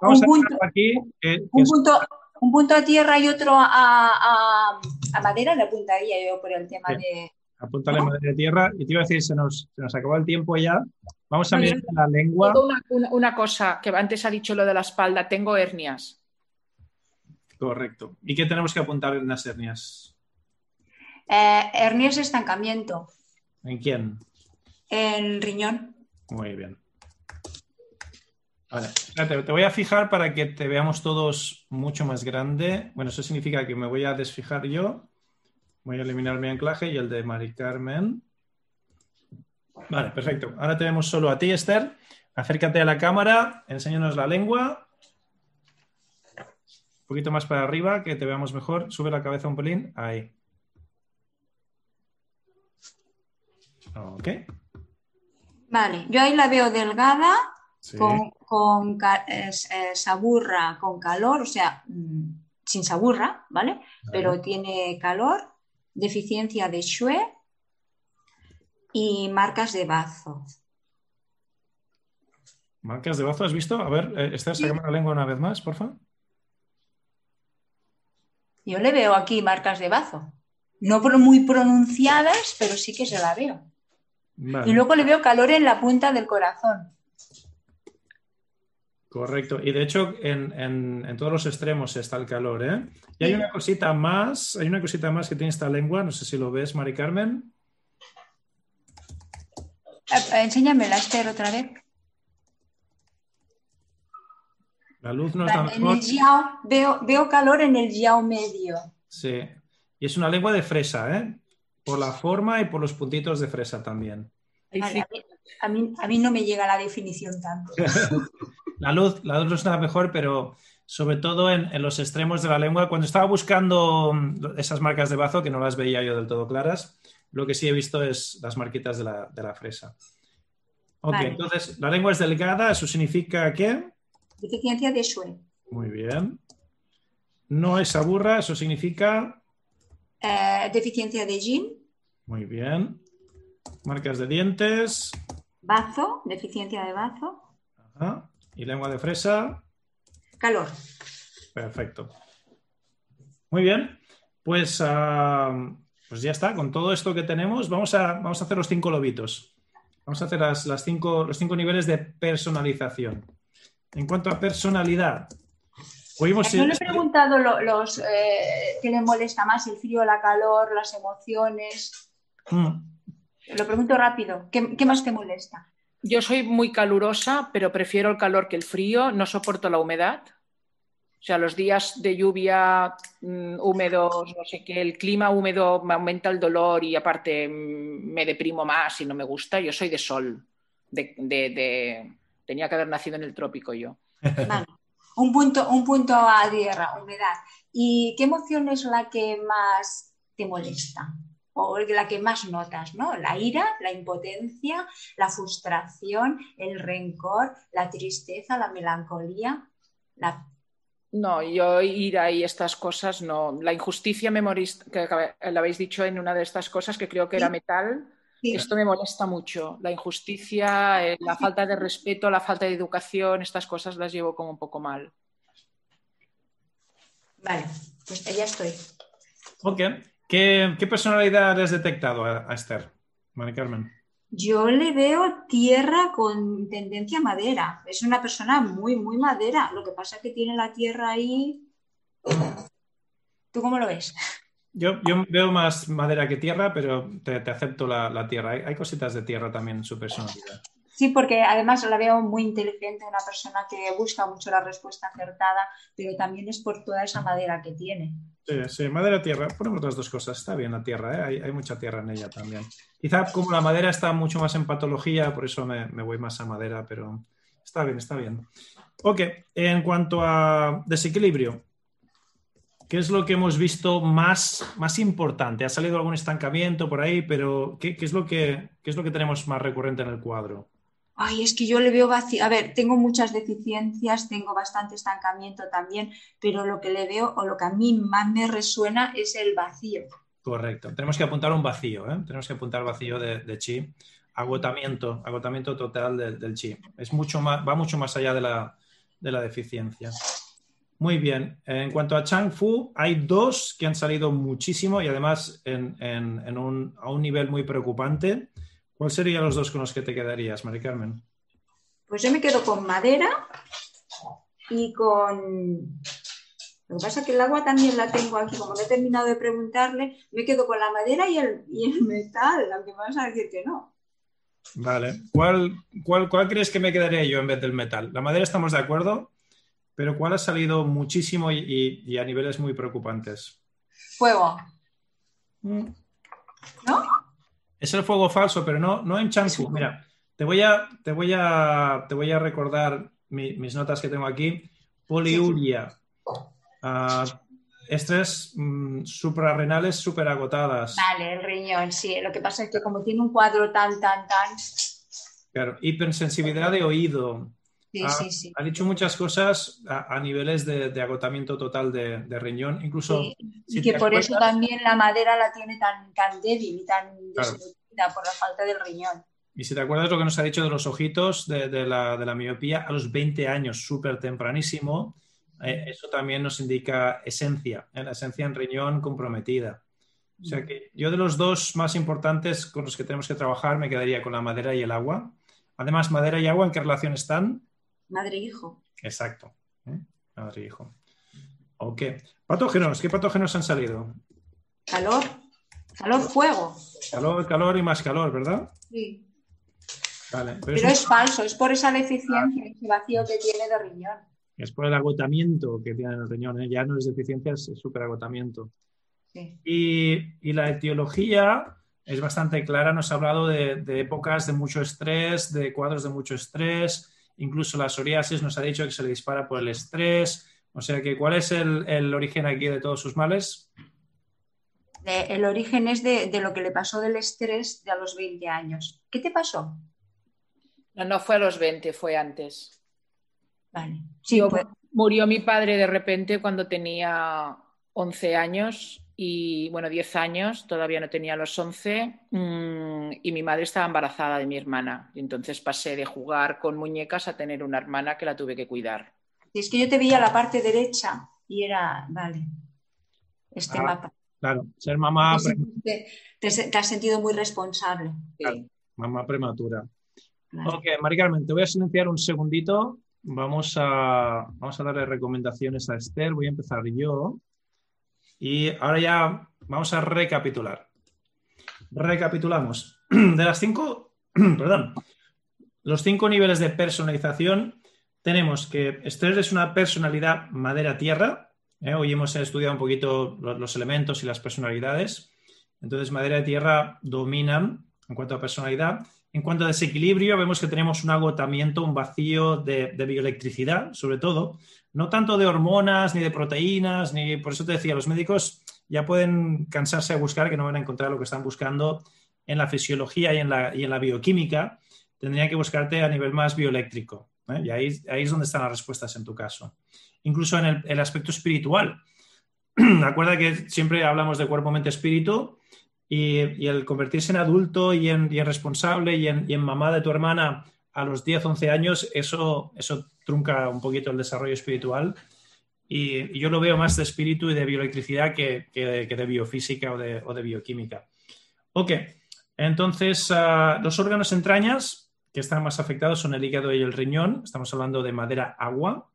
vamos, a, un, punto, aquí. un, punto, un, punto, a tierra y otro a, a, madera le apuntaría yo por el tema de. Apúntale madera y tierra. Y te iba a decir, se nos, se nos acabó el tiempo ya. Vamos a mirar la lengua. Una, una, cosa, que antes ha dicho lo de la espalda, tengo hernias. Correcto. ¿Y qué tenemos que apuntar en las hernias? Eh, hernias estancamiento. ¿En quién? En riñón. Muy bien. Vale, te voy a fijar para que te veamos todos mucho más grande. Bueno, eso significa que me voy a desfijar yo. Voy a eliminar mi anclaje y el de Mari Carmen. Vale, perfecto. Ahora tenemos solo a ti, Esther. Acércate a la cámara, enséñanos la lengua. Un poquito más para arriba, que te veamos mejor. Sube la cabeza un pelín. Ahí. Ok. Vale, yo ahí la veo delgada con, eh, saburra con calor, o sea, mm, sin saburra, ¿vale? Pero tiene calor, deficiencia de shue y marcas de bazo. ¿Marcas de bazo has visto? A ver, eh, Esther, sacame la lengua una vez más, por favor. Yo le veo aquí marcas de bazo. No muy pronunciadas, pero sí que se la veo. Y luego le veo calor en la punta del corazón. Correcto. Y de hecho, en, todos los extremos está el calor, ¿eh? Y hay una cosita más, hay una cosita más que tiene esta lengua, no sé si lo ves, Mari Carmen. Eh, enséñamela, Esther, otra vez. La luz no está mejor. veo, veo calor en el yao medio. Sí. Y es una lengua de fresa, ¿eh? Por la forma y por los puntitos de fresa también. a, mí, a, mí, no me llega la definición tanto. la luz, la luz está mejor, pero sobre todo en, los extremos de la lengua. Cuando estaba buscando esas marcas de bazo, que no las veía yo del todo claras, lo que sí he visto es las marquitas de la, fresa. Ok, entonces la lengua es delgada, ¿eso significa qué? Deficiencia de Schwe. Muy bien. No es aburra, eso significa. Eh, deficiencia de Jin. Muy bien. Marcas de dientes. Bazo, deficiencia de bazo. Ajá. ¿Y lengua de fresa? Calor. Perfecto. Muy bien. Pues, ah, pues ya está. Con todo esto que tenemos, vamos a, vamos a hacer los cinco lobitos. Vamos a hacer las, cinco, los cinco niveles de personalización. En cuanto a personalidad, oímos. Yo le he preguntado los, eh, qué le molesta más, el frío, la calor, las emociones. Mm. Lo pregunto rápido. ¿Qué, más te molesta? Yo soy muy calurosa, pero prefiero el calor que el frío. No soporto la humedad. O sea, los días de lluvia mm, húmedos, no sé qué, el clima húmedo me aumenta el dolor y aparte mm, me deprimo más y no me gusta. Yo soy de sol. Tenía que haber nacido en el trópico yo. Un punto, un punto a tierra, humedad. ¿Y qué emoción es la que más te molesta? O la que más notas, ¿no? La ira, la impotencia, la frustración, el rencor, la tristeza, la melancolía, la... No, yo ira y estas cosas no. La injusticia memorista, que lo habéis dicho en una de estas cosas que creo que era metal, esto me molesta mucho. La injusticia, eh, la falta de respeto, la falta de educación, estas cosas las llevo como un poco mal. Vale, pues ya estoy. Ok. ¿Qué, personalidad has detectado a, Esther, Mari Carmen? Yo le veo tierra con tendencia a madera. Es una persona muy, muy madera. Lo que pasa es que tiene la tierra ahí. ¿Tú cómo lo ves? Yo, yo veo más madera que tierra, pero te, acepto la, tierra. hay, cositas de tierra también en su personalidad. Sí, porque además la veo muy inteligente, una persona que busca mucho la respuesta acertada, pero también es por toda esa madera que tiene. Sí, sí, madera, tierra, ponemos las dos cosas, está bien la tierra, ¿eh? hay, mucha tierra en ella también. Quizá como la madera está mucho más en patología, por eso me, voy más a madera, pero está bien, está bien. Ok, en cuanto a desequilibrio, ¿qué es lo que hemos visto más, más importante? Ha salido algún estancamiento por ahí, pero ¿qué, es lo que, qué es lo que tenemos más recurrente en el cuadro? Ay, es que yo le veo vacío. A ver, tengo muchas deficiencias, tengo bastante estancamiento también, pero lo que le veo o lo que a mí más me resuena es el vacío. Correcto. Tenemos que apuntar un vacío, ¿eh? Tenemos que apuntar vacío de, chi. Agotamiento, agotamiento total del chi. Es mucho más, va mucho más allá de la, deficiencia. Muy bien. En cuanto a Chang Fu, hay dos que han salido muchísimo y además a un nivel muy preocupante. ¿Cuáles serían los dos con los que te quedarías, Mari Carmen? Pues yo me quedo con madera y con... Lo que pasa es que el agua también la tengo aquí, como no he terminado de preguntarle, me quedo con la madera y el, metal, aunque me vas a decir que no. Vale. ¿Cuál, cuál, cuál crees que me quedaría yo en vez del metal? La madera estamos de acuerdo, pero ¿cuál ha salido muchísimo y, a niveles muy preocupantes? Fuego. Mm. ¿No? Es el fuego falso, pero no, no en Chanfu. Mira, te voy a, te voy a, te voy a recordar mis notas que tengo aquí. Poliuria. Uh, estrés mm, suprarrenales súper agotadas. Vale, el riñón, sí. Lo que pasa es que como tiene un cuadro tan, tan, tan... Claro, hipersensibilidad de oído. Sí, ha, sí, sí. ha dicho muchas cosas a, niveles de, agotamiento total de, riñón, incluso... y que por eso también la madera la tiene tan, tan débil y tan por la falta del riñón. Y si te acuerdas lo que nos ha dicho de los ojitos, de, la, miopía, a los 20 años, súper tempranísimo, eh, eso también nos indica esencia, ¿eh? la esencia en riñón comprometida. O sea que yo de los dos más importantes con los que tenemos que trabajar me quedaría con la madera y el agua. Además, madera y agua, ¿en qué relación están? Madre e hijo. Exacto. ¿eh? Madre e hijo. Ok. Patógenos, ¿qué patógenos han salido? Calor. Calor, fuego. Calor, calor y más calor, ¿verdad? Sí. pero, es, falso, es por esa deficiencia, ese vacío que tiene de riñón. Es por el agotamiento que tiene el riñón, ¿eh? ya no es deficiencia, es súper agotamiento. Sí. Y, la etiología, es bastante clara, nos ha hablado de, épocas de mucho estrés, de cuadros de mucho estrés, incluso la psoriasis nos ha dicho que se le dispara por el estrés. O sea que, ¿cuál es el, origen aquí de todos sus males? el origen es de, lo que le pasó del estrés de a los 20 años. ¿Qué te pasó? No, no fue a los 20, fue antes. Vale. Sí, pues Murió mi padre de repente cuando tenía 11 años y, bueno, 10 años, todavía no tenía los 11, mm, y mi madre estaba embarazada de mi hermana. Y entonces pasé de jugar con muñecas a tener una hermana que la tuve que cuidar. Y es que yo te veía la parte derecha y era, vale, este ah, mapa. Claro, ser mamá. Te, te, has sentido muy responsable. mamá prematura. Ok, Mari Carmen, te voy a silenciar un segundito Vamos a, vamos a darle recomendaciones a Esther. Voy a empezar yo. Y ahora ya vamos a recapitular. Recapitulamos. De las cinco, perdón, los cinco niveles de personalización, tenemos que Esther es una personalidad madera-tierra. ¿eh? Hoy hemos estudiado un poquito los, elementos y las personalidades. Entonces, madera-tierra dominan en cuanto a personalidad. En cuanto a desequilibrio, vemos que tenemos un agotamiento, un vacío de, bioelectricidad, sobre todo, no tanto de hormonas, ni de proteínas, ni por eso te decía, los médicos ya pueden cansarse de buscar, que no van a encontrar lo que están buscando en la fisiología y en la, y en la bioquímica, tendrían que buscarte a nivel más bioeléctrico. ¿eh? Y ahí, ahí, es donde están las respuestas en tu caso. Incluso en el, aspecto espiritual. Acuerda que siempre hablamos de cuerpo, mente, espíritu y, el convertirse en adulto y en, responsable y en, mamá de tu hermana a los 10, 11 años, eso, eso trunca un poquito el desarrollo espiritual. Y, yo lo veo más de espíritu y de bioelectricidad que, de, biofísica o de, bioquímica. Ok, entonces ah, los órganos entrañas que están más afectados son el hígado y el riñón. Estamos hablando de madera agua.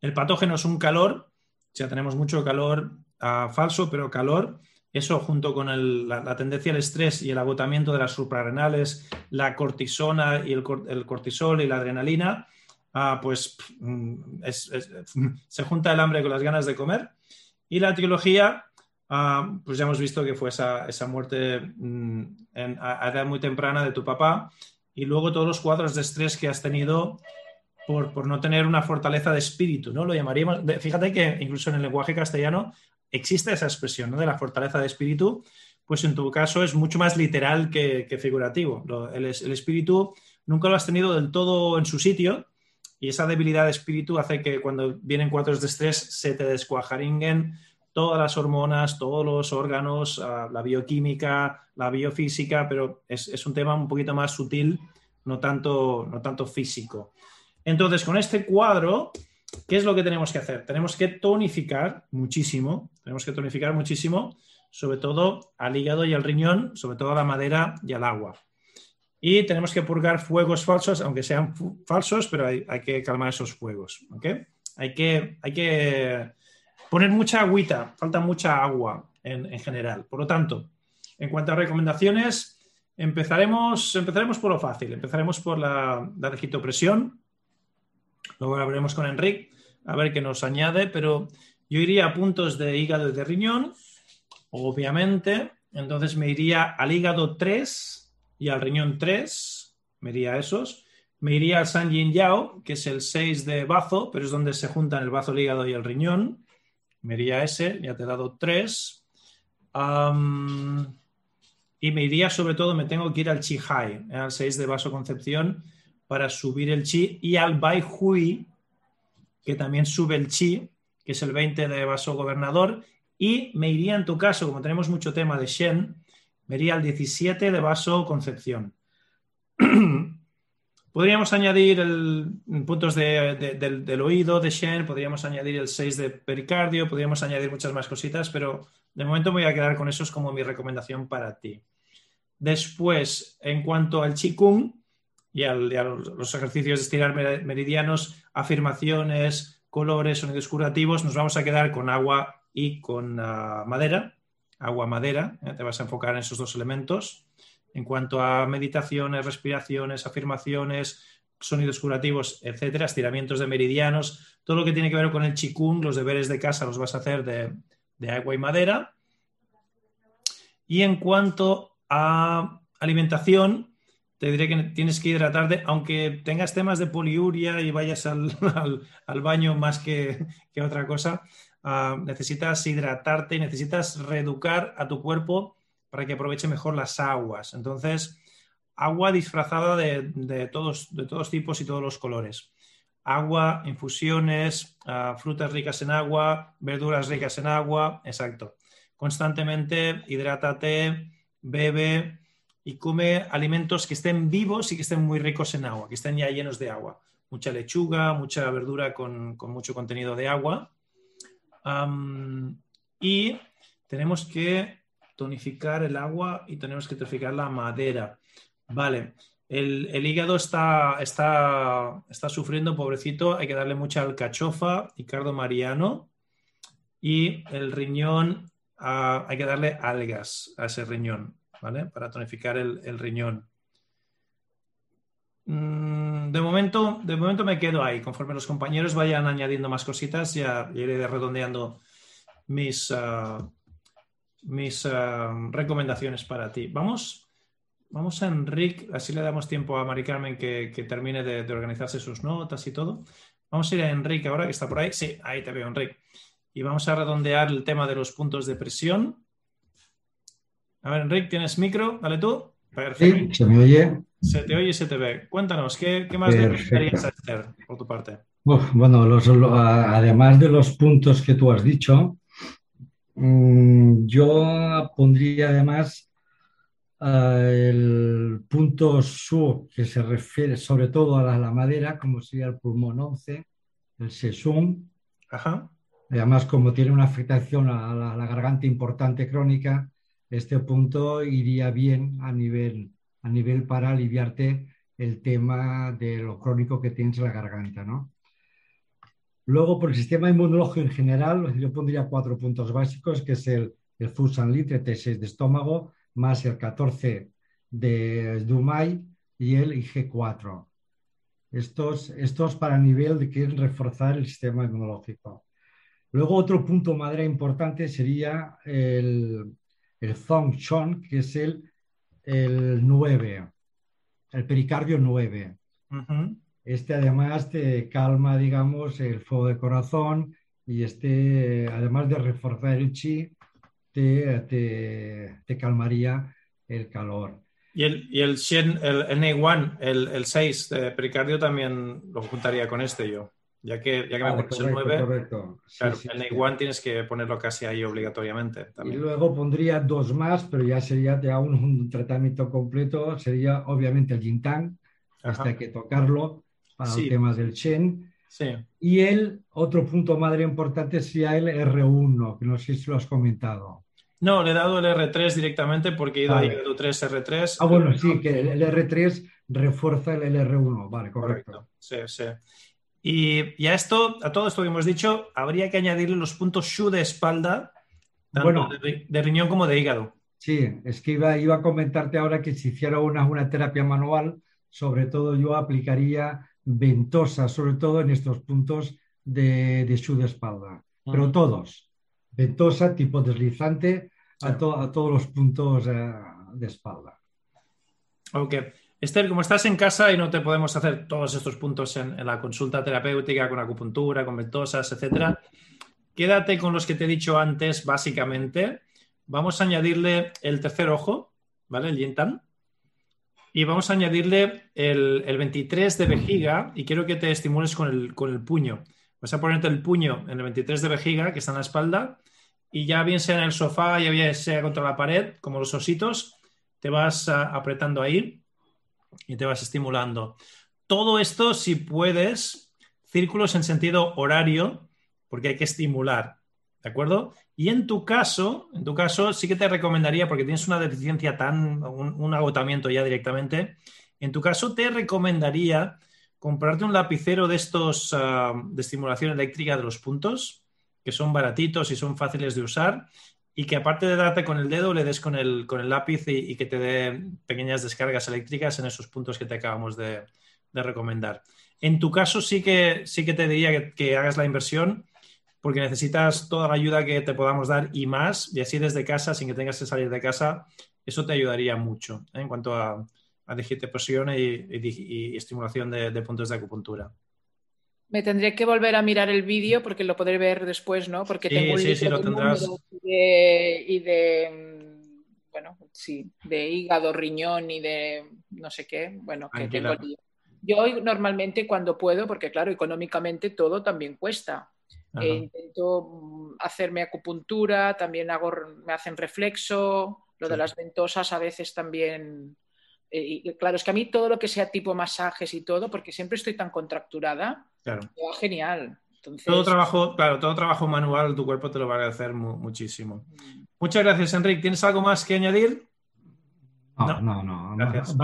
El patógeno es un calor, ya tenemos mucho calor ah, falso, pero calor. Eso junto con la, tendencia al estrés y el agotamiento de las suprarrenales, la cortisona y el, cortisol y la adrenalina, ah, pues mm, se junta el hambre con las ganas de comer. Y la etiología, ah, pues ya hemos visto que fue esa, muerte mm, a, edad muy temprana de tu papá y luego todos los cuadros de estrés que has tenido por, por, no tener una fortaleza de espíritu, ¿no? Lo llamaríamos, fíjate que incluso en el lenguaje castellano existe esa expresión de la fortaleza de espíritu, pues en tu caso es mucho más literal que, figurativo. el, espíritu nunca lo has tenido del todo en su sitio y esa debilidad de espíritu hace que cuando vienen cuadros de estrés se te descuajaringuen todas las hormonas, todos los órganos, ah, la bioquímica, la biofísica, pero es, un tema un poquito más sutil, no tanto, no tanto físico. Entonces, con este cuadro ¿Qué es lo que tenemos que hacer? Tenemos que tonificar muchísimo, tenemos que tonificar muchísimo, sobre todo al hígado y al riñón, sobre todo a la madera y al agua. Y tenemos que purgar fuegos falsos, aunque sean falsos, pero hay, que calmar esos fuegos. Hay, que, hay que poner mucha agüita, falta mucha agua en, general. Por lo tanto, en cuanto a recomendaciones, empezaremos, empezaremos por lo fácil, empezaremos por la, la digitopresión Luego hablaremos con Enrique a ver qué nos añade, pero yo iría a puntos de hígado y de riñón, obviamente. Entonces me iría al hígado 3 y al riñón 3, me iría a esos. Me iría al San Yin Yao, que es el 6 de bazo, pero es donde se juntan el bazo, el hígado y el riñón. Me iría a ese, ya te he dado 3. y me iría sobre todo, me tengo que ir al Chi Hai, al 6 de vaso concepción, para subir el chi, y al Bai Hui, que también sube el chi, que es el 20 de vaso gobernador, y me iría en tu caso, como tenemos mucho tema de Shen, me iría al 17 de vaso concepción. podríamos añadir el, puntos del, oído de Shen, podríamos añadir el 6 de pericardio, podríamos añadir muchas más cositas, pero de momento voy a quedar con esos como mi recomendación para ti. Después, en cuanto al Qigong, y, a los ejercicios de estirar meridianos, afirmaciones, colores, sonidos curativos, nos vamos a quedar con agua y con ah, madera, agua, madera, ¿eh? te vas a enfocar en esos dos elementos. En cuanto a meditaciones, respiraciones, afirmaciones, sonidos curativos, etcétera, estiramientos de meridianos, todo lo que tiene que ver con el chikung, los deberes de casa los vas a hacer de, de agua y madera. Y en cuanto a alimentación, te diré que tienes que hidratarte, aunque tengas temas de poliuria y vayas al, baño más que, otra cosa, ah, necesitas hidratarte y necesitas reeducar a tu cuerpo para que aproveche mejor las aguas. Entonces, agua disfrazada de, todos, de todos tipos y todos los colores. Agua, infusiones, ah, frutas ricas en agua, verduras ricas en agua, exacto. Constantemente hidrátate, bebe y come alimentos que estén vivos y que estén muy ricos en agua, que estén ya llenos de agua. Mucha lechuga, mucha verdura con, mucho contenido de agua. y tenemos que tonificar el agua y tenemos que tonificar la madera. Vale, el, hígado está, está, está, sufriendo, pobrecito, hay que darle mucha alcachofa y cardo mariano. Y el riñón, ah, hay que darle algas a ese riñón, Para tonificar el, riñón. Mm, de momento, de momento me quedo ahí. Conforme los compañeros vayan añadiendo más cositas, ya iré redondeando mis, ah, mis ah, recomendaciones para ti. Vamos Vamos a Enrique, así le damos tiempo a Mari Carmen que, termine de, organizarse sus notas y todo. Vamos a ir a Enrique ahora, que está por ahí. Sí, ahí te veo, Enrique. Y vamos a redondear el tema de los puntos de presión. A ver, Enrique, ¿tienes micro? Dale tú. Perfecto. Sí, se me oye. Se te oye y se te ve. Cuéntanos, ¿qué, más gustarías hacer por tu parte? bueno, además de los puntos que tú has dicho, mm, yo pondría además el punto SU, que se refiere sobre todo a la, madera, como sería el pulmón 11, el sesum. Además, como tiene una afectación a la, garganta importante crónica, este punto iría bien a nivel, a nivel para aliviarte el tema de lo crónico que tienes en la garganta, ¿no? Luego, por el sistema inmunológico en general, yo pondría cuatro puntos básicos, que es el, el Fusan Litre T6 de estómago, más el 14 de Dumai y el IG4. Estos, estos para nivel de que reforzar el sistema inmunológico. Luego otro punto madre importante sería el, el Chon, que es el, el 9, el pericardio 9. Este además te calma, digamos, el fuego de corazón y este, además de reforzar el chi, te, te, calmaría el calor. Y el, y el Shen, el, el 1 el, el 6 de pericardio también lo juntaría con este yo. Ya que, ya que me pones el 9, correcto. claro, el sí, 1 tienes que ponerlo casi ahí obligatoriamente. Y luego pondría dos más, pero ya sería ya un, un tratamiento completo. Sería obviamente el Jintang, hasta que tocarlo para los temas del Shen. Y el otro punto madre importante sería el R1, que no sé si lo has comentado. No, le he dado el R3 directamente porque he ido a 3 R3. Ah, bueno, sí, que el R3 refuerza el R1, vale, correcto. Sí, sí. Y, a esto, a todo esto que hemos dicho, habría que añadirle los puntos SHU de espalda, tanto de, riñón como de hígado. Sí, es que iba, iba a comentarte ahora que si hiciera una, una terapia manual, sobre todo yo aplicaría ventosa, sobre todo en estos puntos de, de de espalda. Pero todos. Ventosa, tipo deslizante, a, todos los puntos eh, de espalda. Ok. Esther, como estás en casa y no te podemos hacer todos estos puntos en, la consulta terapéutica con acupuntura, con ventosas, etcétera, quédate con los que te he dicho antes, básicamente. Vamos a añadirle el tercer ojo, ¿vale? El Yintan y vamos a añadirle el, 23 de vejiga y quiero que te estimules con el, puño. Vas a ponerte el puño en el 23 de vejiga que está en la espalda y ya bien sea en el sofá, ya bien sea contra la pared, como los ositos, te vas apretando ahí y te vas estimulando. Todo esto, si puedes, círculos en sentido horario, porque hay que estimular, ¿de acuerdo? Y en tu caso, en tu caso, sí que te recomendaría, porque tienes una deficiencia tan, un, agotamiento ya directamente, en tu caso te recomendaría comprarte un lapicero de estos ah, de estimulación eléctrica de los puntos, que son baratitos y son fáciles de usar, y que aparte de darte con el dedo, le des con el, con el lápiz y, que te dé pequeñas descargas eléctricas en esos puntos que te acabamos de, recomendar. En tu caso sí que, sí que te diría que hagas la inversión porque necesitas toda la ayuda que te podamos dar y más, y así desde casa, sin que tengas que salir de casa, eso te ayudaría mucho ¿eh? en cuanto a, a y, estimulación de, puntos de acupuntura. Me tendré que volver a mirar el vídeo porque lo podré ver después, ¿no? Porque tengo un sí, sí, lo tendrás. y de bueno, sí, de hígado, riñón y de no sé qué, bueno, que tengo Yo normalmente cuando puedo, porque claro, económicamente todo también cuesta. Eh, intento mm, hacerme acupuntura, también hago, me hacen reflexo, lo de las ventosas a veces también. Eh, y claro, es que a mí todo lo que sea tipo masajes y todo, porque siempre estoy tan contracturada, claro. va genial. Todo trabajo, claro, todo trabajo manual, tu cuerpo te lo va a agradecer muchísimo. Mm. Muchas gracias, Enrique. ¿Tienes algo más que añadir? No, no, no. Gracias.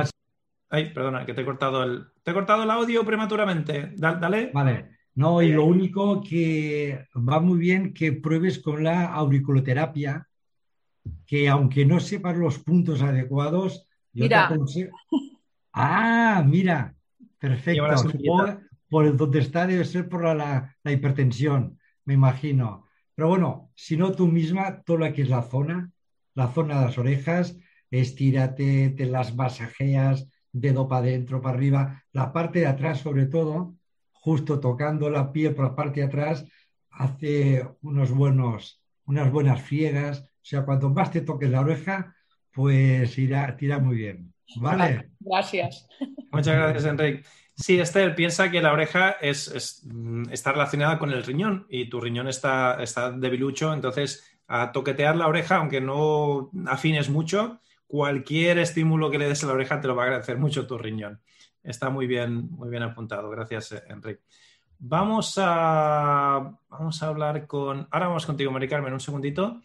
Ay, perdona, que te he cortado el, te he cortado el audio prematuramente. Dale. Vale. No, y lo único que va muy bien que pruebes con la auriculoterapia, que aunque no sepas los puntos adecuados, yo mira. Ah, mira, perfecto. Por donde está debe ser por la hipertensión, me imagino. Pero bueno, si no tú misma, todo lo que es la zona, la zona de las orejas, estírate, te las masajeas, dedo para adentro, para arriba, la parte de atrás sobre todo, justo tocando la piel por la parte de atrás, hace unos buenos, unas buenas friegas. O sea, cuanto más te toques la oreja, pues irá, tira muy bien. ¿Vale? Gracias. Muchas gracias, Enrique. Sí, Esther, piensa que la oreja es, mm, está relacionada con el riñón y tu riñón está, está debilucho, entonces a toquetear la oreja, aunque no afines mucho, cualquier estímulo que le des a la oreja te lo va a agradecer mucho tu riñón. Está muy bien, muy bien apuntado. Gracias, Enrique. Vamos a, vamos a hablar con. Ahora vamos contigo, Mari Carmen, un segundito.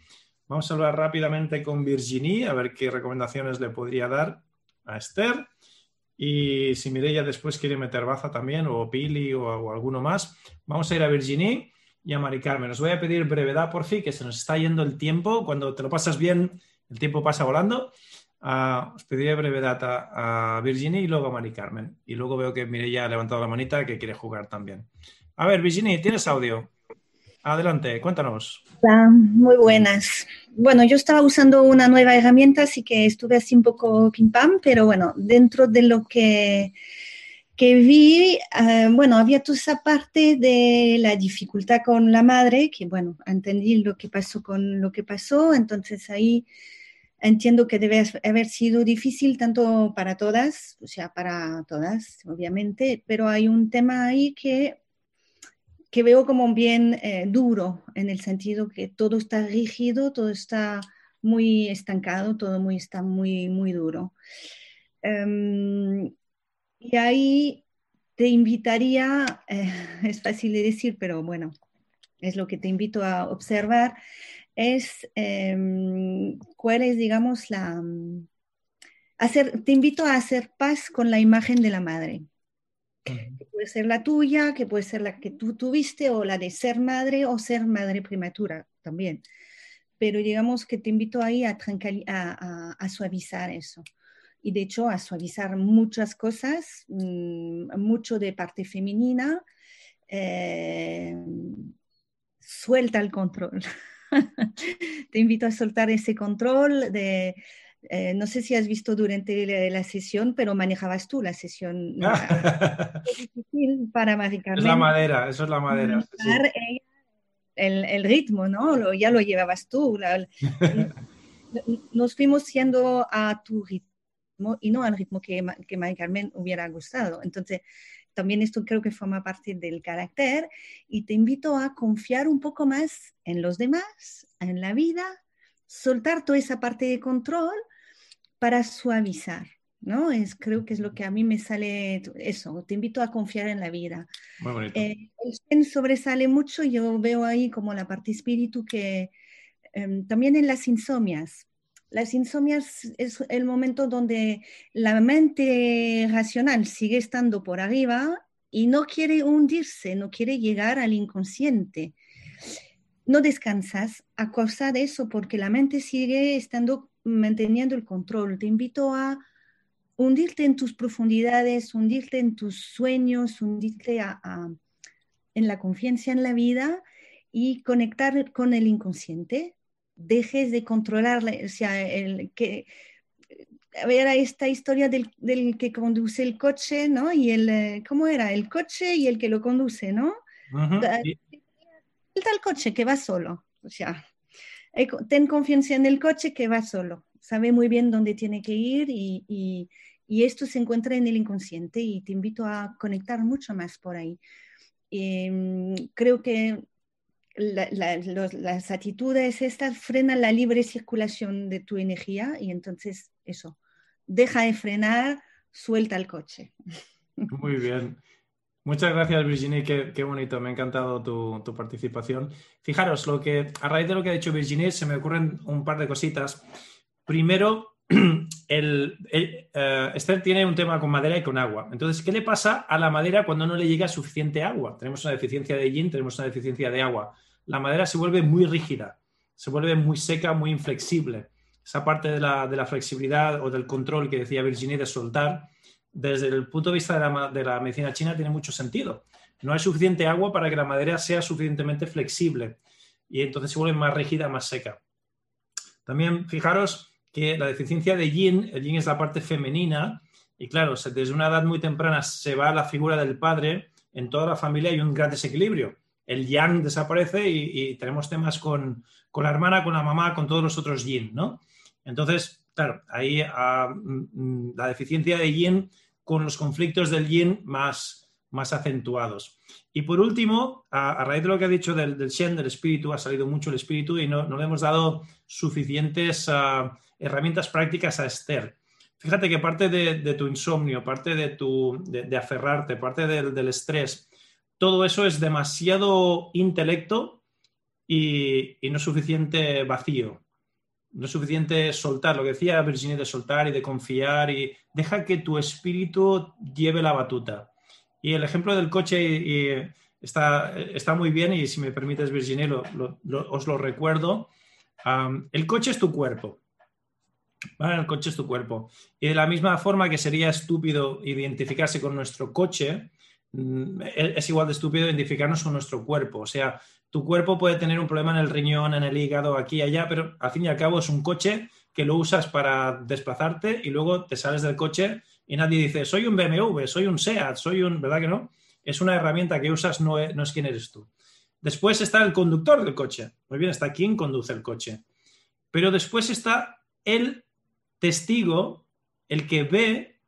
Vamos a hablar rápidamente con Virginie, a ver qué recomendaciones le podría dar a Esther. Y si Mireia después quiere meter baza también, o Pili o, alguno más, vamos a ir a Virginie y a Mari Carmen. Os voy a pedir brevedad, por fin, que se nos está yendo el tiempo. Cuando te lo pasas bien, el tiempo pasa volando. Uh, os pediré brevedad a, Virginie y luego a Mari Carmen. Y luego veo que Mireia ha levantado la manita que quiere jugar también. A ver, Virginie, ¿tienes audio? Adelante, cuéntanos. Hola, muy buenas. Bueno, yo estaba usando una nueva herramienta, así que estuve así un poco pim pam, pero bueno, dentro de lo que, que vi, eh, bueno, había toda esa parte de la dificultad con la madre, que bueno, entendí lo que pasó con lo que pasó, entonces ahí entiendo que debe haber sido difícil tanto para todas, o sea, para todas, obviamente, pero hay un tema ahí que que veo como bien eh, duro, en el sentido que todo está rígido, todo está muy estancado, todo muy, está muy, muy duro. Em, y ahí te invitaría, eh, es fácil de decir, pero bueno, es lo que te invito a observar, es em, cuál es, digamos, la... Hacer, te invito a hacer paz con la imagen de la madre que puede ser la tuya, que puede ser la que tú tuviste o la de ser madre o ser madre prematura también. Pero digamos que te invito ahí a, a, suavizar eso. Y de hecho a suavizar muchas cosas, mm, mucho de parte femenina. Eh, suelta el control. te invito a soltar ese control de eh, no sé si has visto durante la, sesión, pero manejabas tú la sesión. es difícil para Mari Es la madera, eso es la madera. El, ritmo, ¿no? ya lo llevabas tú. nos fuimos siendo a tu ritmo y no al ritmo que, que Mari Carmen hubiera gustado. Entonces, también esto creo que forma parte del carácter y te invito a confiar un poco más en los demás, en la vida, soltar toda esa parte de control para suavizar, ¿no? Es, creo que es lo que a mí me sale eso, te invito a confiar en la vida. Eh, el Zen sobresale mucho, yo veo ahí como la parte espíritu que em, también en las insomnias. Las insomnias es el momento donde la mente racional sigue estando por arriba y no quiere hundirse, no quiere llegar al inconsciente. No descansas a causa de eso porque la mente sigue estando manteniendo el control. Te invito a hundirte en tus profundidades, hundirte en tus sueños, hundirte en la confianza en la vida y conectar con el inconsciente. Dejes de controlar, o sea, el, que, a ver, esta historia del, del, que conduce el coche, ¿no? Y el, eh, ¿cómo era? El coche y el que lo conduce, ¿no? Uh El coche que va solo, o sea, ten confianza en el coche que va solo, sabe muy bien dónde tiene que ir y, esto se encuentra en el inconsciente y te invito a conectar mucho más por ahí. Em, creo que las actitudes estas frenan la libre circulación de tu energía y entonces eso, deja de frenar, suelta el coche. Muy bien. Muchas gracias, Virginie. Qué, bonito. Me ha encantado tu, participación. Fijaros, lo que, a raíz de lo que ha dicho Virginie, se me ocurren un par de cositas. Primero, el, eh, Esther tiene un tema con madera y con agua. Entonces, ¿qué le pasa a la madera cuando no le llega suficiente agua? Tenemos una deficiencia de yin, tenemos una deficiencia de agua. La madera se vuelve muy rígida, se vuelve muy seca, muy inflexible. Esa parte de la, flexibilidad o del control que decía Virginie de soltar, desde el punto de vista de la, de la medicina china tiene mucho sentido. No hay suficiente agua para que la madera sea suficientemente flexible y entonces se vuelve más rígida, más seca. También fijaros que la deficiencia de yin, el yin es la parte femenina, y claro, desde una edad muy temprana se va la figura del padre, en toda la familia hay un gran desequilibrio. El yang desaparece y, tenemos temas con, la hermana, con la mamá, con todos los otros yin, ¿no? Entonces, claro, ahí mm, la deficiencia de yin con los conflictos del yin más, más acentuados. Y por último, a, raíz de lo que ha dicho del, del, Shen, del espíritu, ha salido mucho el espíritu y no, no le hemos dado suficientes ah, herramientas prácticas a Esther. Fíjate que parte de, tu insomnio, parte de, tu, de, aferrarte, parte del, estrés, todo eso es demasiado intelecto y, no suficiente vacío. No es suficiente soltar, lo que decía Virginia de soltar y de confiar y deja que tu espíritu lleve la batuta. Y el ejemplo del coche está, está, muy bien y si me permites Virginia os lo recuerdo. el coche es tu cuerpo el coche es tu cuerpo. Y de la misma forma que sería estúpido identificarse con nuestro coche, mm, es igual de estúpido identificarnos con nuestro cuerpo. O sea, tu cuerpo puede tener un problema en el riñón, en el hígado, aquí y allá, pero al fin y al cabo es un coche que lo usas para desplazarte y luego te sales del coche y nadie dice, soy un BMW, soy un SEAT, soy un, ¿verdad que no? Es una herramienta que usas, no es, quién eres tú. Después está el conductor del coche. Muy bien, está quien conduce el coche. Pero después está el testigo el que ve,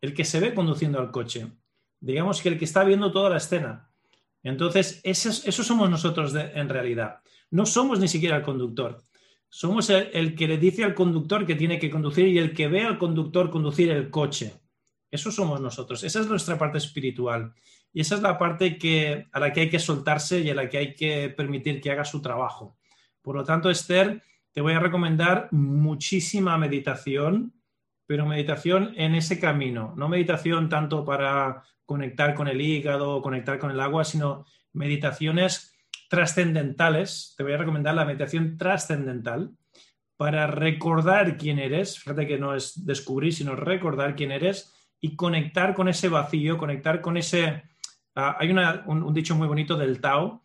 el que se ve conduciendo al coche. Digamos que el que está viendo toda la escena. Entonces, eso, somos nosotros en realidad. No somos ni siquiera el conductor. Somos el, que le dice al conductor que tiene que conducir y el que ve al conductor conducir el coche. Eso somos nosotros. Esa es nuestra parte espiritual. Y esa es la parte que, a la que hay que soltarse y a la que hay que permitir que haga su trabajo. Por lo tanto, Esther, te voy a recomendar muchísima meditación, pero meditación en ese camino, no meditación tanto para conectar con el hígado conectar con el agua, sino meditaciones trascendentales. Te voy a recomendar la meditación trascendental para recordar quién eres, fíjate que no es descubrir, sino recordar quién eres y conectar con ese vacío, conectar con ese... Ah, hay un, dicho muy bonito del Tao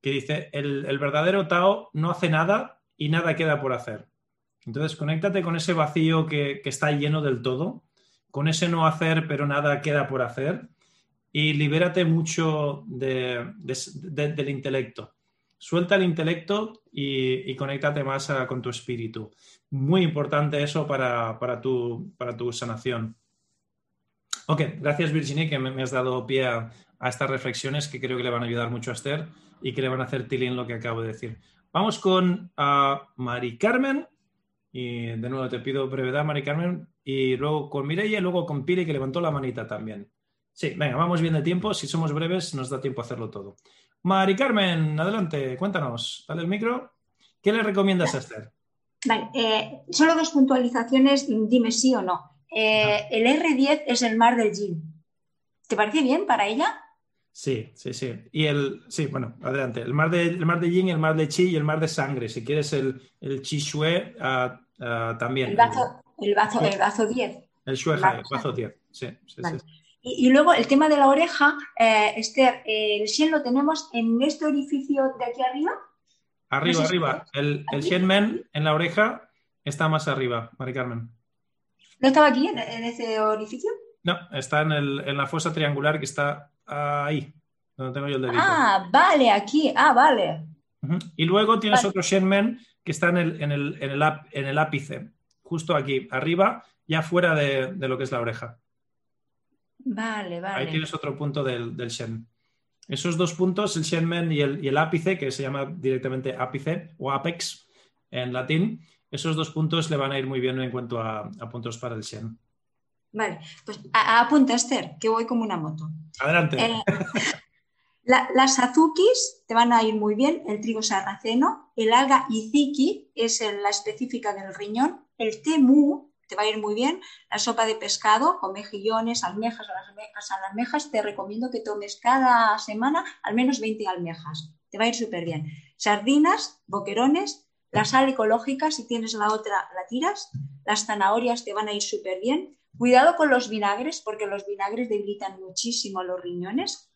que dice, el verdadero Tao no hace nada y nada queda por hacer. Entonces, conéctate con ese vacío que, está lleno del todo, con ese no hacer, pero nada queda por hacer, y libérate mucho del intelecto. Suelta el intelecto y, y conéctate más con tu espíritu. Muy importante eso para, tu, para tu sanación. Ok, gracias Virginie que me, has dado pie a, estas reflexiones que creo que le van a ayudar mucho a Esther y que le van a hacer tilín lo que acabo de decir. Vamos con Mari Carmen. Y de nuevo te pido brevedad, Mari Carmen. Y luego con Mireia y luego con Piri, que levantó la manita también. Sí, venga, vamos bien de tiempo. Si somos breves, nos da tiempo a hacerlo todo. Mari Carmen, adelante, cuéntanos. Dale el micro. ¿Qué le recomiendas a Esther? Vale, eh, solo dos puntualizaciones, dime sí o no. Eh, el R10 es el mar del Jin. ¿Te parece bien para ella? Sí, sí, sí. Y el, sí, bueno, adelante. El mar de, el mar de Yin, el mar de Chi y el mar de sangre. Si quieres el, el Chi Shue, ah, ah, también. El bazo, el bazo, el bazo 10. El Shue el bazo 10, sí, sí, sí. Y, luego el tema de la oreja, eh, Esther, ¿el Shen lo tenemos en este orificio de aquí arriba? Arriba, arriba. El, el Shenmen en la oreja está más arriba, Mari Carmen. ¿No estaba aquí, en, ese orificio? No, está en, el, en, la fosa triangular que está ahí, donde tengo yo el dedito. Ah, vale, aquí. Ah, vale. Y luego tienes otro Shenmen que está en el, en, el, en, el, en el ápice, justo aquí, arriba, ya fuera de, de, lo que es la oreja. Vale, vale. Ahí tienes otro punto del, del Shen. Esos dos puntos, el Shenmen y el, y el ápice, que se llama directamente ápice o apex en latín, esos dos puntos le van a ir muy bien en cuanto a, puntos para el Shen. Vale, pues apunta Esther, que voy como una moto. Adelante. Eh, las azukis te van a ir muy bien, el trigo sarraceno, el alga iziki es la específica del riñón, el temu te va a ir muy bien, la sopa de pescado con mejillones, almejas, las almejas, almejas, te recomiendo que tomes cada semana al menos 20 almejas, te va a ir súper bien. Sardinas, boquerones, la sal ecológica, si tienes la otra, la tiras. Las zanahorias te van a ir súper bien. Cuidado con los vinagres, porque los vinagres debilitan muchísimo los riñones.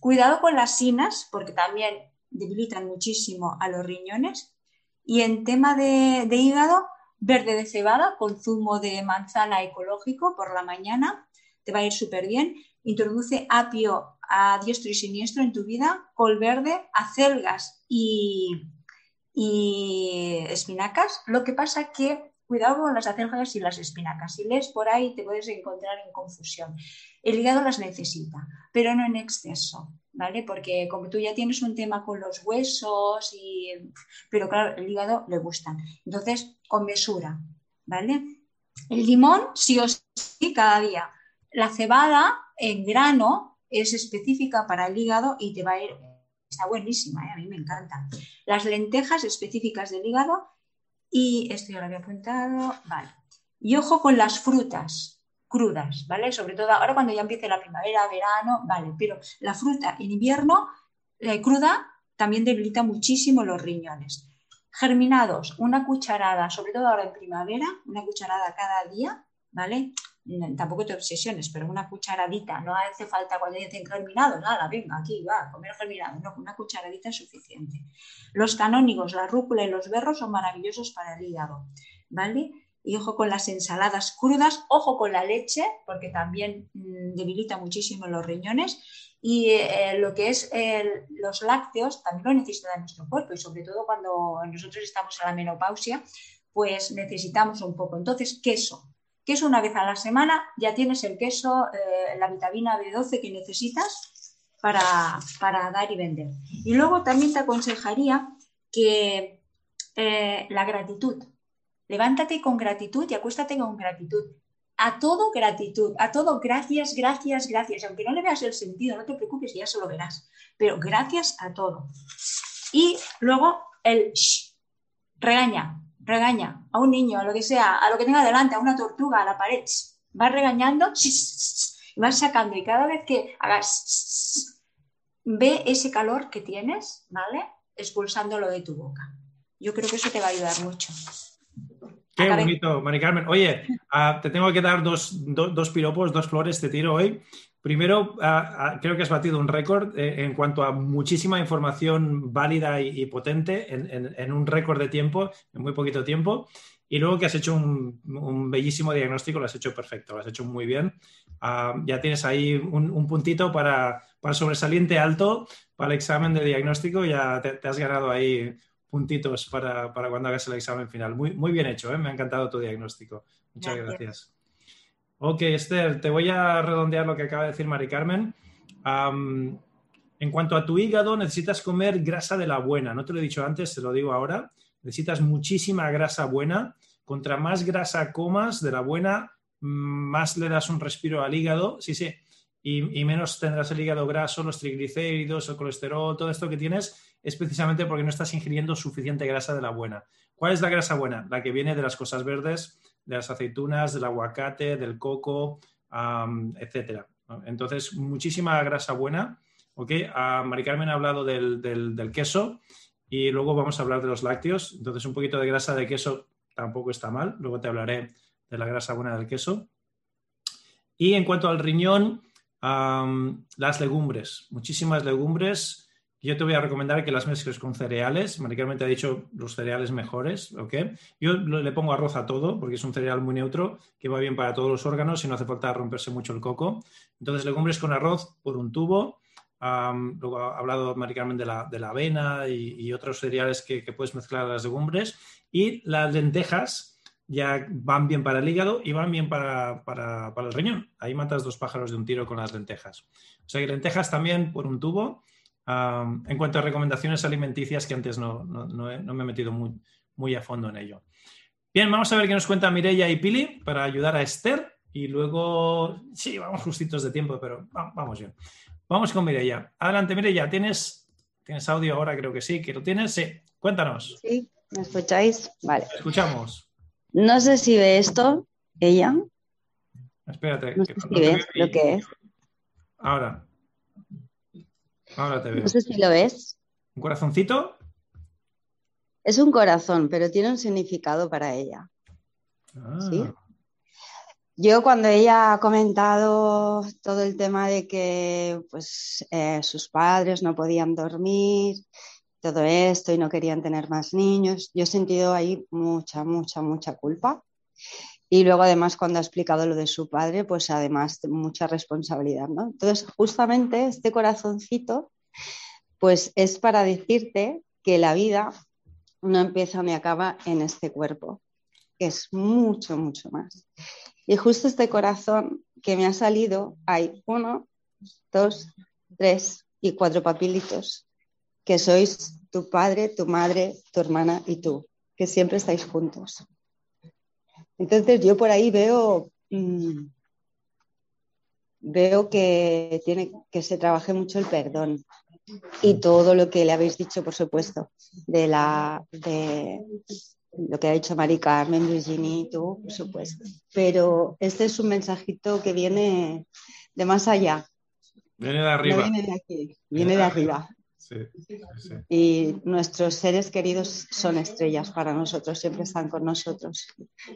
Cuidado con las sinas, porque también debilitan muchísimo a los riñones. Y en tema de, hígado, verde de cebada con zumo de manzana ecológico por la mañana, te va a ir súper bien. Introduce apio a diestro y siniestro en tu vida, col verde, acelgas y y espinacas. Lo que pasa que cuidado con las acelgas y las espinacas. Si lees por ahí te puedes encontrar en confusión. El hígado las necesita, pero no en exceso, ¿vale? Porque como tú ya tienes un tema con los huesos y pero claro, el hígado le gustan. Entonces, con mesura, ¿vale? El limón sí o sí cada día. La cebada en grano es específica para el hígado y te va a ir está buenísima, ¿eh? a mí me encanta. Las lentejas específicas del hígado y esto ya lo había apuntado, vale. Y ojo con las frutas crudas, ¿vale? Sobre todo ahora cuando ya empiece la primavera, verano, vale, pero la fruta en invierno, la cruda, también debilita muchísimo los riñones. Germinados, una cucharada, sobre todo ahora en primavera, una cucharada cada día, ¿vale? Tampoco te obsesiones, pero una cucharadita, no hace falta cuando dicen germinado, nada, venga, aquí va, comer germinado, no, una cucharadita es suficiente. Los canónigos, la rúcula y los berros son maravillosos para el hígado, ¿vale? Y ojo con las ensaladas crudas, ojo con la leche, porque también mm, debilita muchísimo los riñones. Y eh, lo que es los lácteos también lo necesita nuestro cuerpo y sobre todo cuando nosotros estamos en la menopausia, pues necesitamos un poco. Entonces, queso, Queso una vez a la semana, ya tienes el queso, eh, la vitamina B12 que necesitas para, dar y vender. Y luego también te aconsejaría que eh, la gratitud. Levántate con gratitud y acuéstate con gratitud. A todo gratitud, a todo gracias, gracias, gracias. Aunque no le veas el sentido, no te preocupes, ya se lo verás. Pero gracias a todo. Y luego el shh, regaña, regaña a un niño, a lo que sea, a lo que tenga delante, a una tortuga, a la pared, vas regañando y vas sacando. Y cada vez que hagas, ve ese calor que tienes, ¿vale? Expulsándolo de tu boca. Yo creo que eso te va a ayudar mucho. Qué bonito, Mari Carmen. Oye, ah, te tengo que dar dos, dos piropos, dos flores, te tiro hoy. Primero, creo que has batido un récord eh, en cuanto a muchísima información válida y, potente en, un récord de tiempo, en muy poquito tiempo. Y luego que has hecho un, bellísimo diagnóstico, lo has hecho perfecto, lo has hecho muy bien. Ah, ya tienes ahí un, puntito para, para, sobresaliente alto para el examen de diagnóstico, ya te, has ganado ahí puntitos para, cuando hagas el examen final. Muy, muy bien hecho, ¿eh? me ha encantado tu diagnóstico. Muchas gracias. Ok, Esther, te voy a redondear lo que acaba de decir Mari Carmen. en cuanto a tu hígado, necesitas comer grasa de la buena. No te lo he dicho antes, te lo digo ahora. Necesitas muchísima grasa buena. Contra más grasa comas de la buena, más le das un respiro al hígado. Sí, sí. Y, menos tendrás el hígado graso, los triglicéridos, el colesterol, todo esto que tienes, es precisamente porque no estás ingiriendo suficiente grasa de la buena. ¿Cuál es la grasa buena? La que viene de las cosas verdes, de las aceitunas, del aguacate, del coco, etcétera. Entonces, muchísima grasa buena. ¿ok? A Mari Carmen ha hablado del, queso y luego vamos a hablar de los lácteos. Entonces, un poquito de grasa de queso tampoco está mal. Luego te hablaré de la grasa buena del queso. Y en cuanto al riñón, las legumbres, muchísimas legumbres yo te voy a recomendar que las mezcles con cereales. Maricarmen te ha dicho los cereales mejores, ¿ok? Yo le pongo arroz a todo porque es un cereal muy neutro que va bien para todos los órganos y no hace falta romperse mucho el coco. Entonces, legumbres con arroz por un tubo. luego ha hablado Maricarmen de la, de la avena y, otros cereales que, puedes mezclar a las legumbres. Y las lentejas ya van bien para el hígado y van bien para, para el riñón. Ahí matas dos pájaros de un tiro con las lentejas. O sea que lentejas también por un tubo en cuanto a recomendaciones alimenticias, que antes no, me he metido muy, muy, a fondo en ello. Bien, vamos a ver qué nos cuenta Mireia y Pili para ayudar a Esther. Y luego, sí, vamos justitos de tiempo, pero vamos bien. Vamos con Mireia. Adelante, Mireia, ¿tienes, ¿tienes audio ahora? Creo que sí, que lo tienes. Sí, cuéntanos. Sí, ¿me escucháis? Vale. Escuchamos. No sé si ve esto, ella. Espérate. No sé si ves lo que es. Ahora. Ahora te veo. No sé si lo ves. ¿Un corazoncito? Es un corazón, pero tiene un significado para ella. Ah. Yo cuando ella ha comentado todo el tema de que pues, eh, sus padres no podían dormir, todo esto y no querían tener más niños, yo he sentido ahí mucha, mucha, mucha culpa. Y luego además cuando ha explicado lo de su padre, pues además mucha responsabilidad, ¿no? Entonces, justamente este corazoncito, pues es para decirte que la vida no empieza ni acaba en este cuerpo, es mucho, mucho más. Y justo este corazón que me ha salido, hay uno, dos, tres y cuatro papilitos, que sois tu padre, tu madre, tu hermana y tú, que siempre estáis juntos. Entonces yo por ahí veo, mm, veo que tiene que se trabaje mucho el perdón y todo lo que le habéis dicho, por supuesto, de la de lo que ha dicho Mari Carmen, Virginia y tú, por supuesto. Pero este es un mensajito que viene de más allá. Viene de arriba. viene de aquí, viene de arriba. Y nuestros seres queridos son estrellas para nosotros, siempre están con nosotros.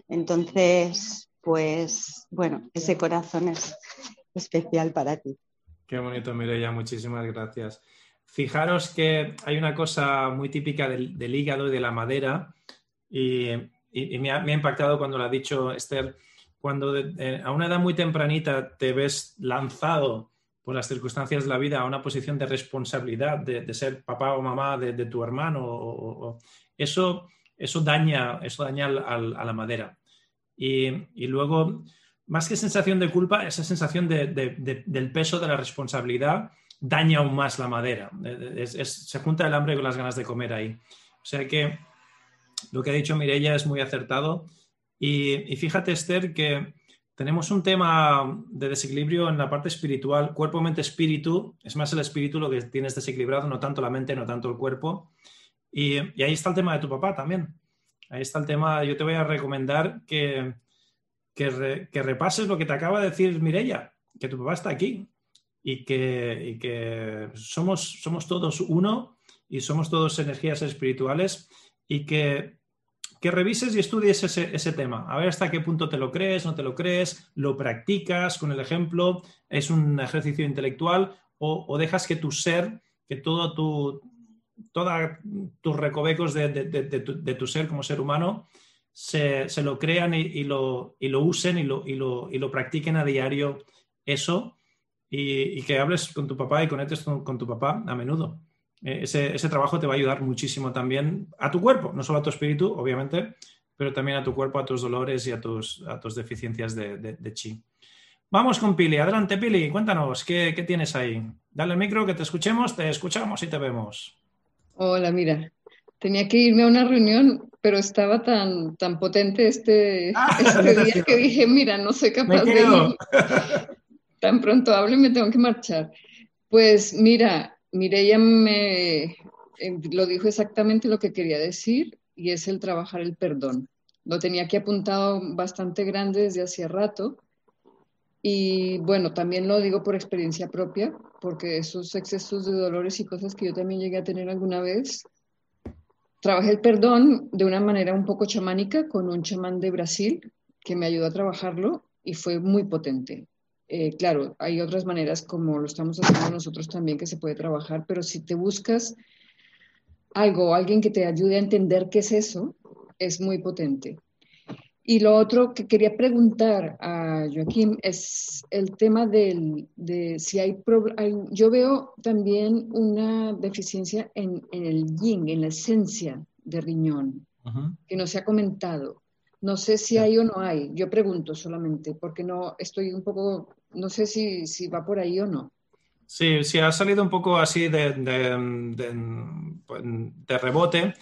Entonces, pues bueno, ese corazón es especial para ti. Qué bonito, Mireya, muchísimas gracias. Fijaros que hay una cosa muy típica del, hígado y de la madera, y, me, ha, impactado cuando lo ha dicho Esther, cuando a una edad muy tempranita te ves lanzado por las circunstancias de la vida a una posición de responsabilidad, de, ser papá o mamá de, tu hermano, eso, eso daña, eso daña a la madera. Y, luego, más que sensación de culpa, esa sensación del peso de la responsabilidad daña aún más la madera. se junta el hambre con las ganas de comer ahí. O sea que lo que ha dicho Mirella es muy acertado. y fíjate, Esther, que tenemos un tema de desequilibrio en la parte espiritual, cuerpo, mente, espíritu. Es más el espíritu lo que tienes desequilibrado, no tanto la mente, no tanto el cuerpo. Y, ahí está el tema de tu papá también. Ahí está el tema. Yo te voy a recomendar que, que, repases lo que te acaba de decir Mirella, que tu papá está aquí y que, y que somos, somos todos uno y somos todos energías espirituales y que que revises y estudies ese, tema, a ver hasta qué punto te lo crees, no te lo crees, lo practicas con el ejemplo, es un ejercicio intelectual o, dejas que tu ser, que todo tu, todos tus recovecos de, tu, ser como ser humano se, lo crean y, lo, lo, usen y lo, y lo, practiquen a diario eso y, que hables con tu papá y conectes con tu papá a menudo. Eh, ese, trabajo te va a ayudar muchísimo también a tu cuerpo, no solo a tu espíritu, obviamente, pero también a tu cuerpo, a tus dolores y a tus, a tus deficiencias de, chi. Vamos con Pili. Adelante, Pili, cuéntanos, ¿qué, tienes ahí? Dale el micro, que te escuchemos, te escuchamos y te vemos. Hola, mira, tenía que irme a una reunión, pero estaba tan, tan potente este, ah, este día que dije, mira, no soy capaz de ir. Tan pronto hablo y me tengo que marchar. Pues mira, Mireia me em, lo dijo exactamente lo que quería decir y es el trabajar el perdón. Lo tenía aquí apuntado bastante grande desde hacía rato y bueno, también lo digo por experiencia propia, porque esos excesos de dolores y cosas que yo también llegué a tener alguna vez, trabajé el perdón de una manera un poco chamánica con un chamán de Brasil que me ayudó a trabajarlo y fue muy potente. Eh, claro, hay otras maneras como lo estamos haciendo nosotros también que se puede trabajar, pero si te buscas algo, alguien que te ayude a entender qué es eso, es muy potente. Y lo otro que quería preguntar a Joaquín es el tema del, de si hay, yo veo también una deficiencia en, el yin, en la esencia de riñón, que no se ha comentado. No sé si hay o no hay, yo pregunto solamente, porque no estoy un poco, no sé si, si va por ahí o no. Sí, sí, ha salido un poco así de, pues, de rebote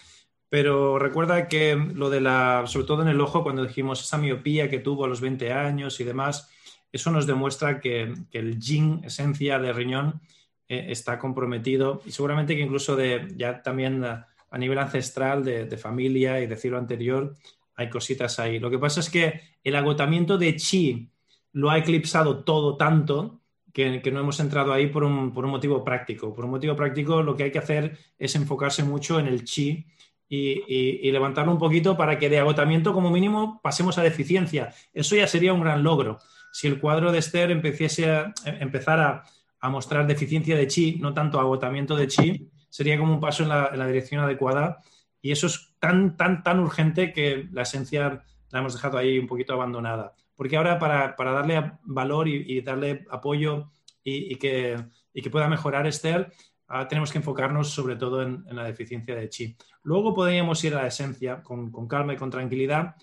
pero recuerda que lo de la, sobre todo en el ojo, cuando dijimos esa miopía que tuvo a los 20 años y demás, eso nos demuestra que, el yin, esencia de riñón, eh, está comprometido y seguramente que incluso de, ya también a, nivel ancestral de, familia y de cielo anterior hay cositas ahí. Lo que pasa es que el agotamiento de chi lo ha eclipsado todo tanto que, no hemos entrado ahí por un, por un motivo práctico. Por un motivo práctico lo que hay que hacer es enfocarse mucho en el chi y, levantarlo un poquito para que de agotamiento como mínimo pasemos a deficiencia. Eso ya sería un gran logro. Si el cuadro de Esther empezase a, empezara a mostrar deficiencia de chi, no tanto agotamiento de chi, sería como un paso en la, dirección adecuada. Y eso es tan, tan, tan urgente que la esencia la hemos dejado ahí un poquito abandonada. Porque ahora para, darle valor y, darle apoyo y, que, y que pueda mejorar Esther, Ahora tenemos que enfocarnos sobre todo en, la deficiencia de chi. Luego podríamos ir a la esencia con, calma y con tranquilidad,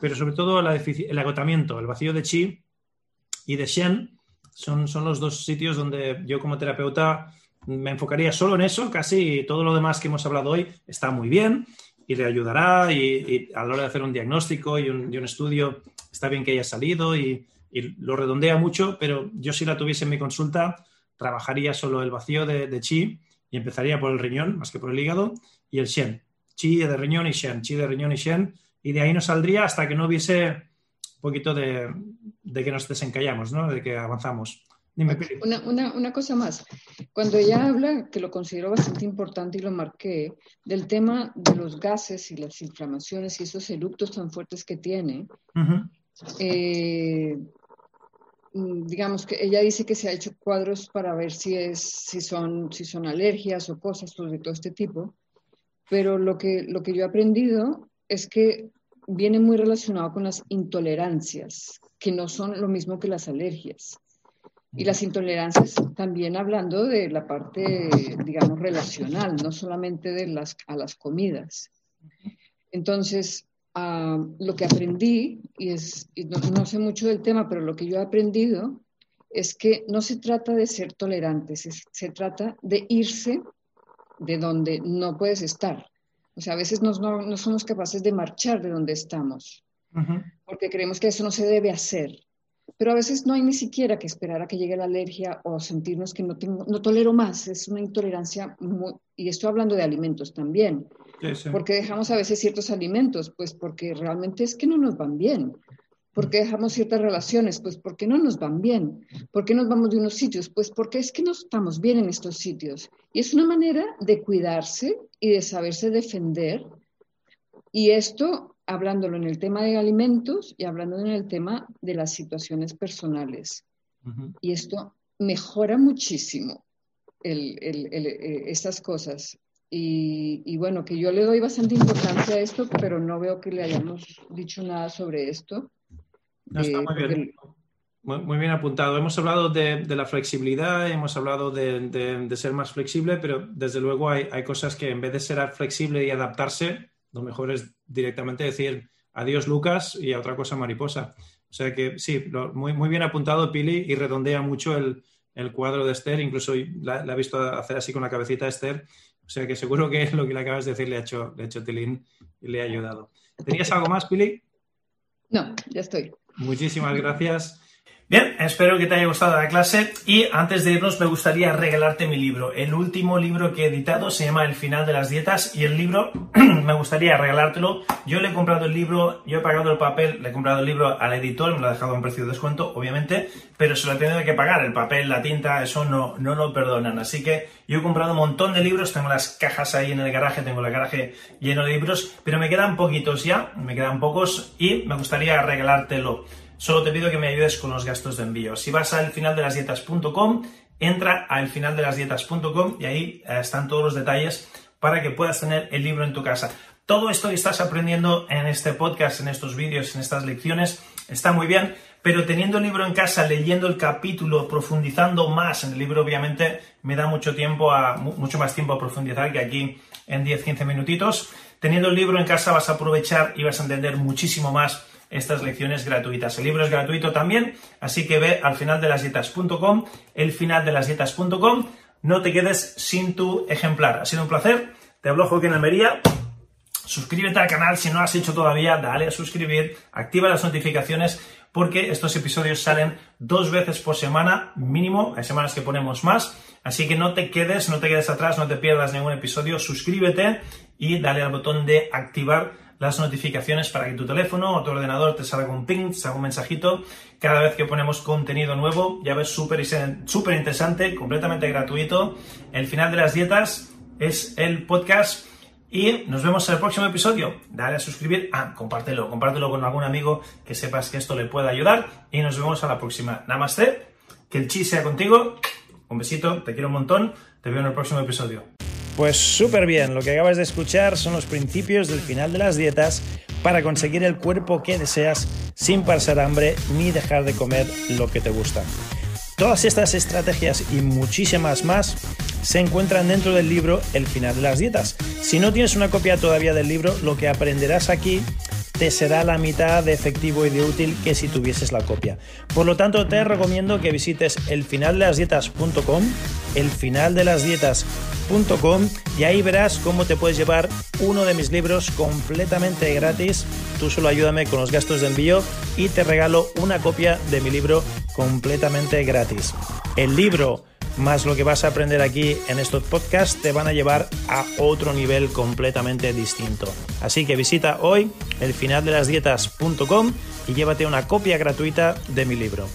pero sobre todo el agotamiento, el vacío de chi y de shen son, son los dos sitios donde yo como terapeuta me enfocaría solo en eso, casi todo lo demás que hemos hablado hoy está muy bien y le ayudará y, a la hora de hacer un diagnóstico y un, estudio está bien que haya salido y, y, lo redondea mucho, pero yo si la tuviese en mi consulta trabajaría solo el vacío de, chi y empezaría por el riñón más que por el hígado y el shen. Chi de riñón y shen, chi de riñón y shen. Y de ahí no saldría hasta que no hubiese un poquito de, que nos desencallamos, ¿no? de que avanzamos. Dime, una, una, cosa más. Cuando ella habla, que lo considero bastante importante y lo marqué, del tema de los gases y las inflamaciones y esos eructos tan fuertes que tiene, Mm, digamos que ella dice que se ha hecho cuadros para ver si, es, si, son, si son alergias o cosas de todo este tipo, pero lo que, lo que yo he aprendido es que viene muy relacionado con las intolerancias, que no son lo mismo que las alergias. Y las intolerancias también hablando de la parte, digamos, relacional, no solamente de las, a las comidas. Entonces, lo que aprendí, y, es, no, sé mucho del tema, pero lo que yo he aprendido es que no se trata de ser tolerantes, se trata de irse de donde no puedes estar. O sea, a veces no, no somos capaces de marchar de donde estamos, porque creemos que eso no se debe hacer. Pero a veces no hay ni siquiera que esperar a que llegue la alergia o sentirnos que no, tengo, no tolero más. Es una intolerancia, muy, y estoy hablando de alimentos también. Porque dejamos a veces ciertos alimentos, pues porque realmente es que no nos van bien. ¿Por qué dejamos ciertas relaciones? Pues porque no nos van bien. ¿Por qué nos vamos de unos sitios? Pues porque es que no estamos bien en estos sitios. Y es una manera de cuidarse y de saberse defender. Y esto, hablándolo en el tema de alimentos y hablándolo en el tema de las situaciones personales. Y esto mejora muchísimo eh, estas cosas. Y, bueno, que yo le doy bastante importancia a esto, pero no veo que le hayamos dicho nada sobre esto. está eh, muy bien. Muy, bien apuntado. Hemos hablado de, la flexibilidad, hemos hablado de, ser más flexible, pero desde luego hay, cosas que en vez de ser flexible y adaptarse, lo mejor es directamente decir adiós Lucas y a otra cosa mariposa. O sea que sí, muy, muy bien apuntado Pili y redondea mucho el, cuadro de Esther, incluso la, la, he visto hacer así con la cabecita de Esther o sea que seguro que lo que le acabas de decir le ha hecho, le ha hecho Tilín y le ha ayudado. ¿Tenías algo más, Pili? No, ya estoy. Muchísimas gracias. Bien, espero que te haya gustado la clase y antes de irnos me gustaría regalarte mi libro. El último libro que he editado se llama El final de las dietas y el libro me gustaría regalártelo. Yo le he comprado el libro, yo he pagado el papel, le he comprado el libro al editor, me lo ha dejado a un precio de descuento, obviamente, pero se lo he tenido que pagar. El papel, la tinta, eso no, no lo perdonan. Así que yo he comprado un montón de libros, tengo las cajas ahí en el garaje, tengo el garaje lleno de libros, pero me quedan poquitos ya, me quedan pocos y me gustaría regalártelo. Solo te pido que me ayudes con los gastos de envío. Si vas al final de las dietas.com, entra al final de las dietas.com y ahí eh, están todos los detalles para que puedas tener el libro en tu casa. Todo esto que estás aprendiendo en este podcast, en estos vídeos, en estas lecciones, está muy bien, pero teniendo el libro en casa, leyendo el capítulo, profundizando más en el libro, obviamente me da mucho tiempo a, mucho más tiempo a profundizar que aquí en 10-15 minutitos. Teniendo el libro en casa vas a aprovechar y vas a entender muchísimo más estas lecciones gratuitas. El libro es gratuito también, así que ve al final de las dietas.com, el final de las dietas.com. No te quedes sin tu ejemplar. Ha sido un placer. Te hablo Joaquín Almería. Suscríbete al canal si no lo has hecho todavía, dale a suscribir, activa las notificaciones porque estos episodios salen dos veces por semana mínimo, hay semanas que ponemos más, así que no te quedes, no te quedes atrás, no te pierdas ningún episodio, suscríbete y dale al botón de activar las notificaciones para que tu teléfono o tu ordenador te salga un ping, te salga un mensajito cada vez que ponemos contenido nuevo. Ya ves, súper súper interesante, completamente gratuito. El final de las dietas es el podcast y nos vemos en el próximo episodio. Dale a suscribir, ah, compártelo, compártelo con algún amigo que sepas que esto le puede ayudar y nos vemos a la próxima. Namaste, que el chi sea contigo. Un besito, te quiero un montón. Te veo en el próximo episodio. Pues súper bien, lo que acabas de escuchar son los principios del final de las dietas para conseguir el cuerpo que deseas sin pasar hambre ni dejar de comer lo que te gusta. Todas estas estrategias y muchísimas más se encuentran dentro del libro El final de las dietas. Si no tienes una copia todavía del libro, lo que aprenderás aquí te será la mitad de efectivo y de útil que si tuvieses la copia. Por lo tanto, te recomiendo que visites elfinaldelasdietas.com, elfinaldelasdietas.com y ahí verás cómo te puedes llevar uno de mis libros completamente gratis. Tú solo ayúdame con los gastos de envío y te regalo una copia de mi libro completamente gratis. El libro más lo que vas a aprender aquí en estos podcasts te van a llevar a otro nivel completamente distinto. Así que visita hoy elfinaldelasdietas.com y llévate una copia gratuita de mi libro.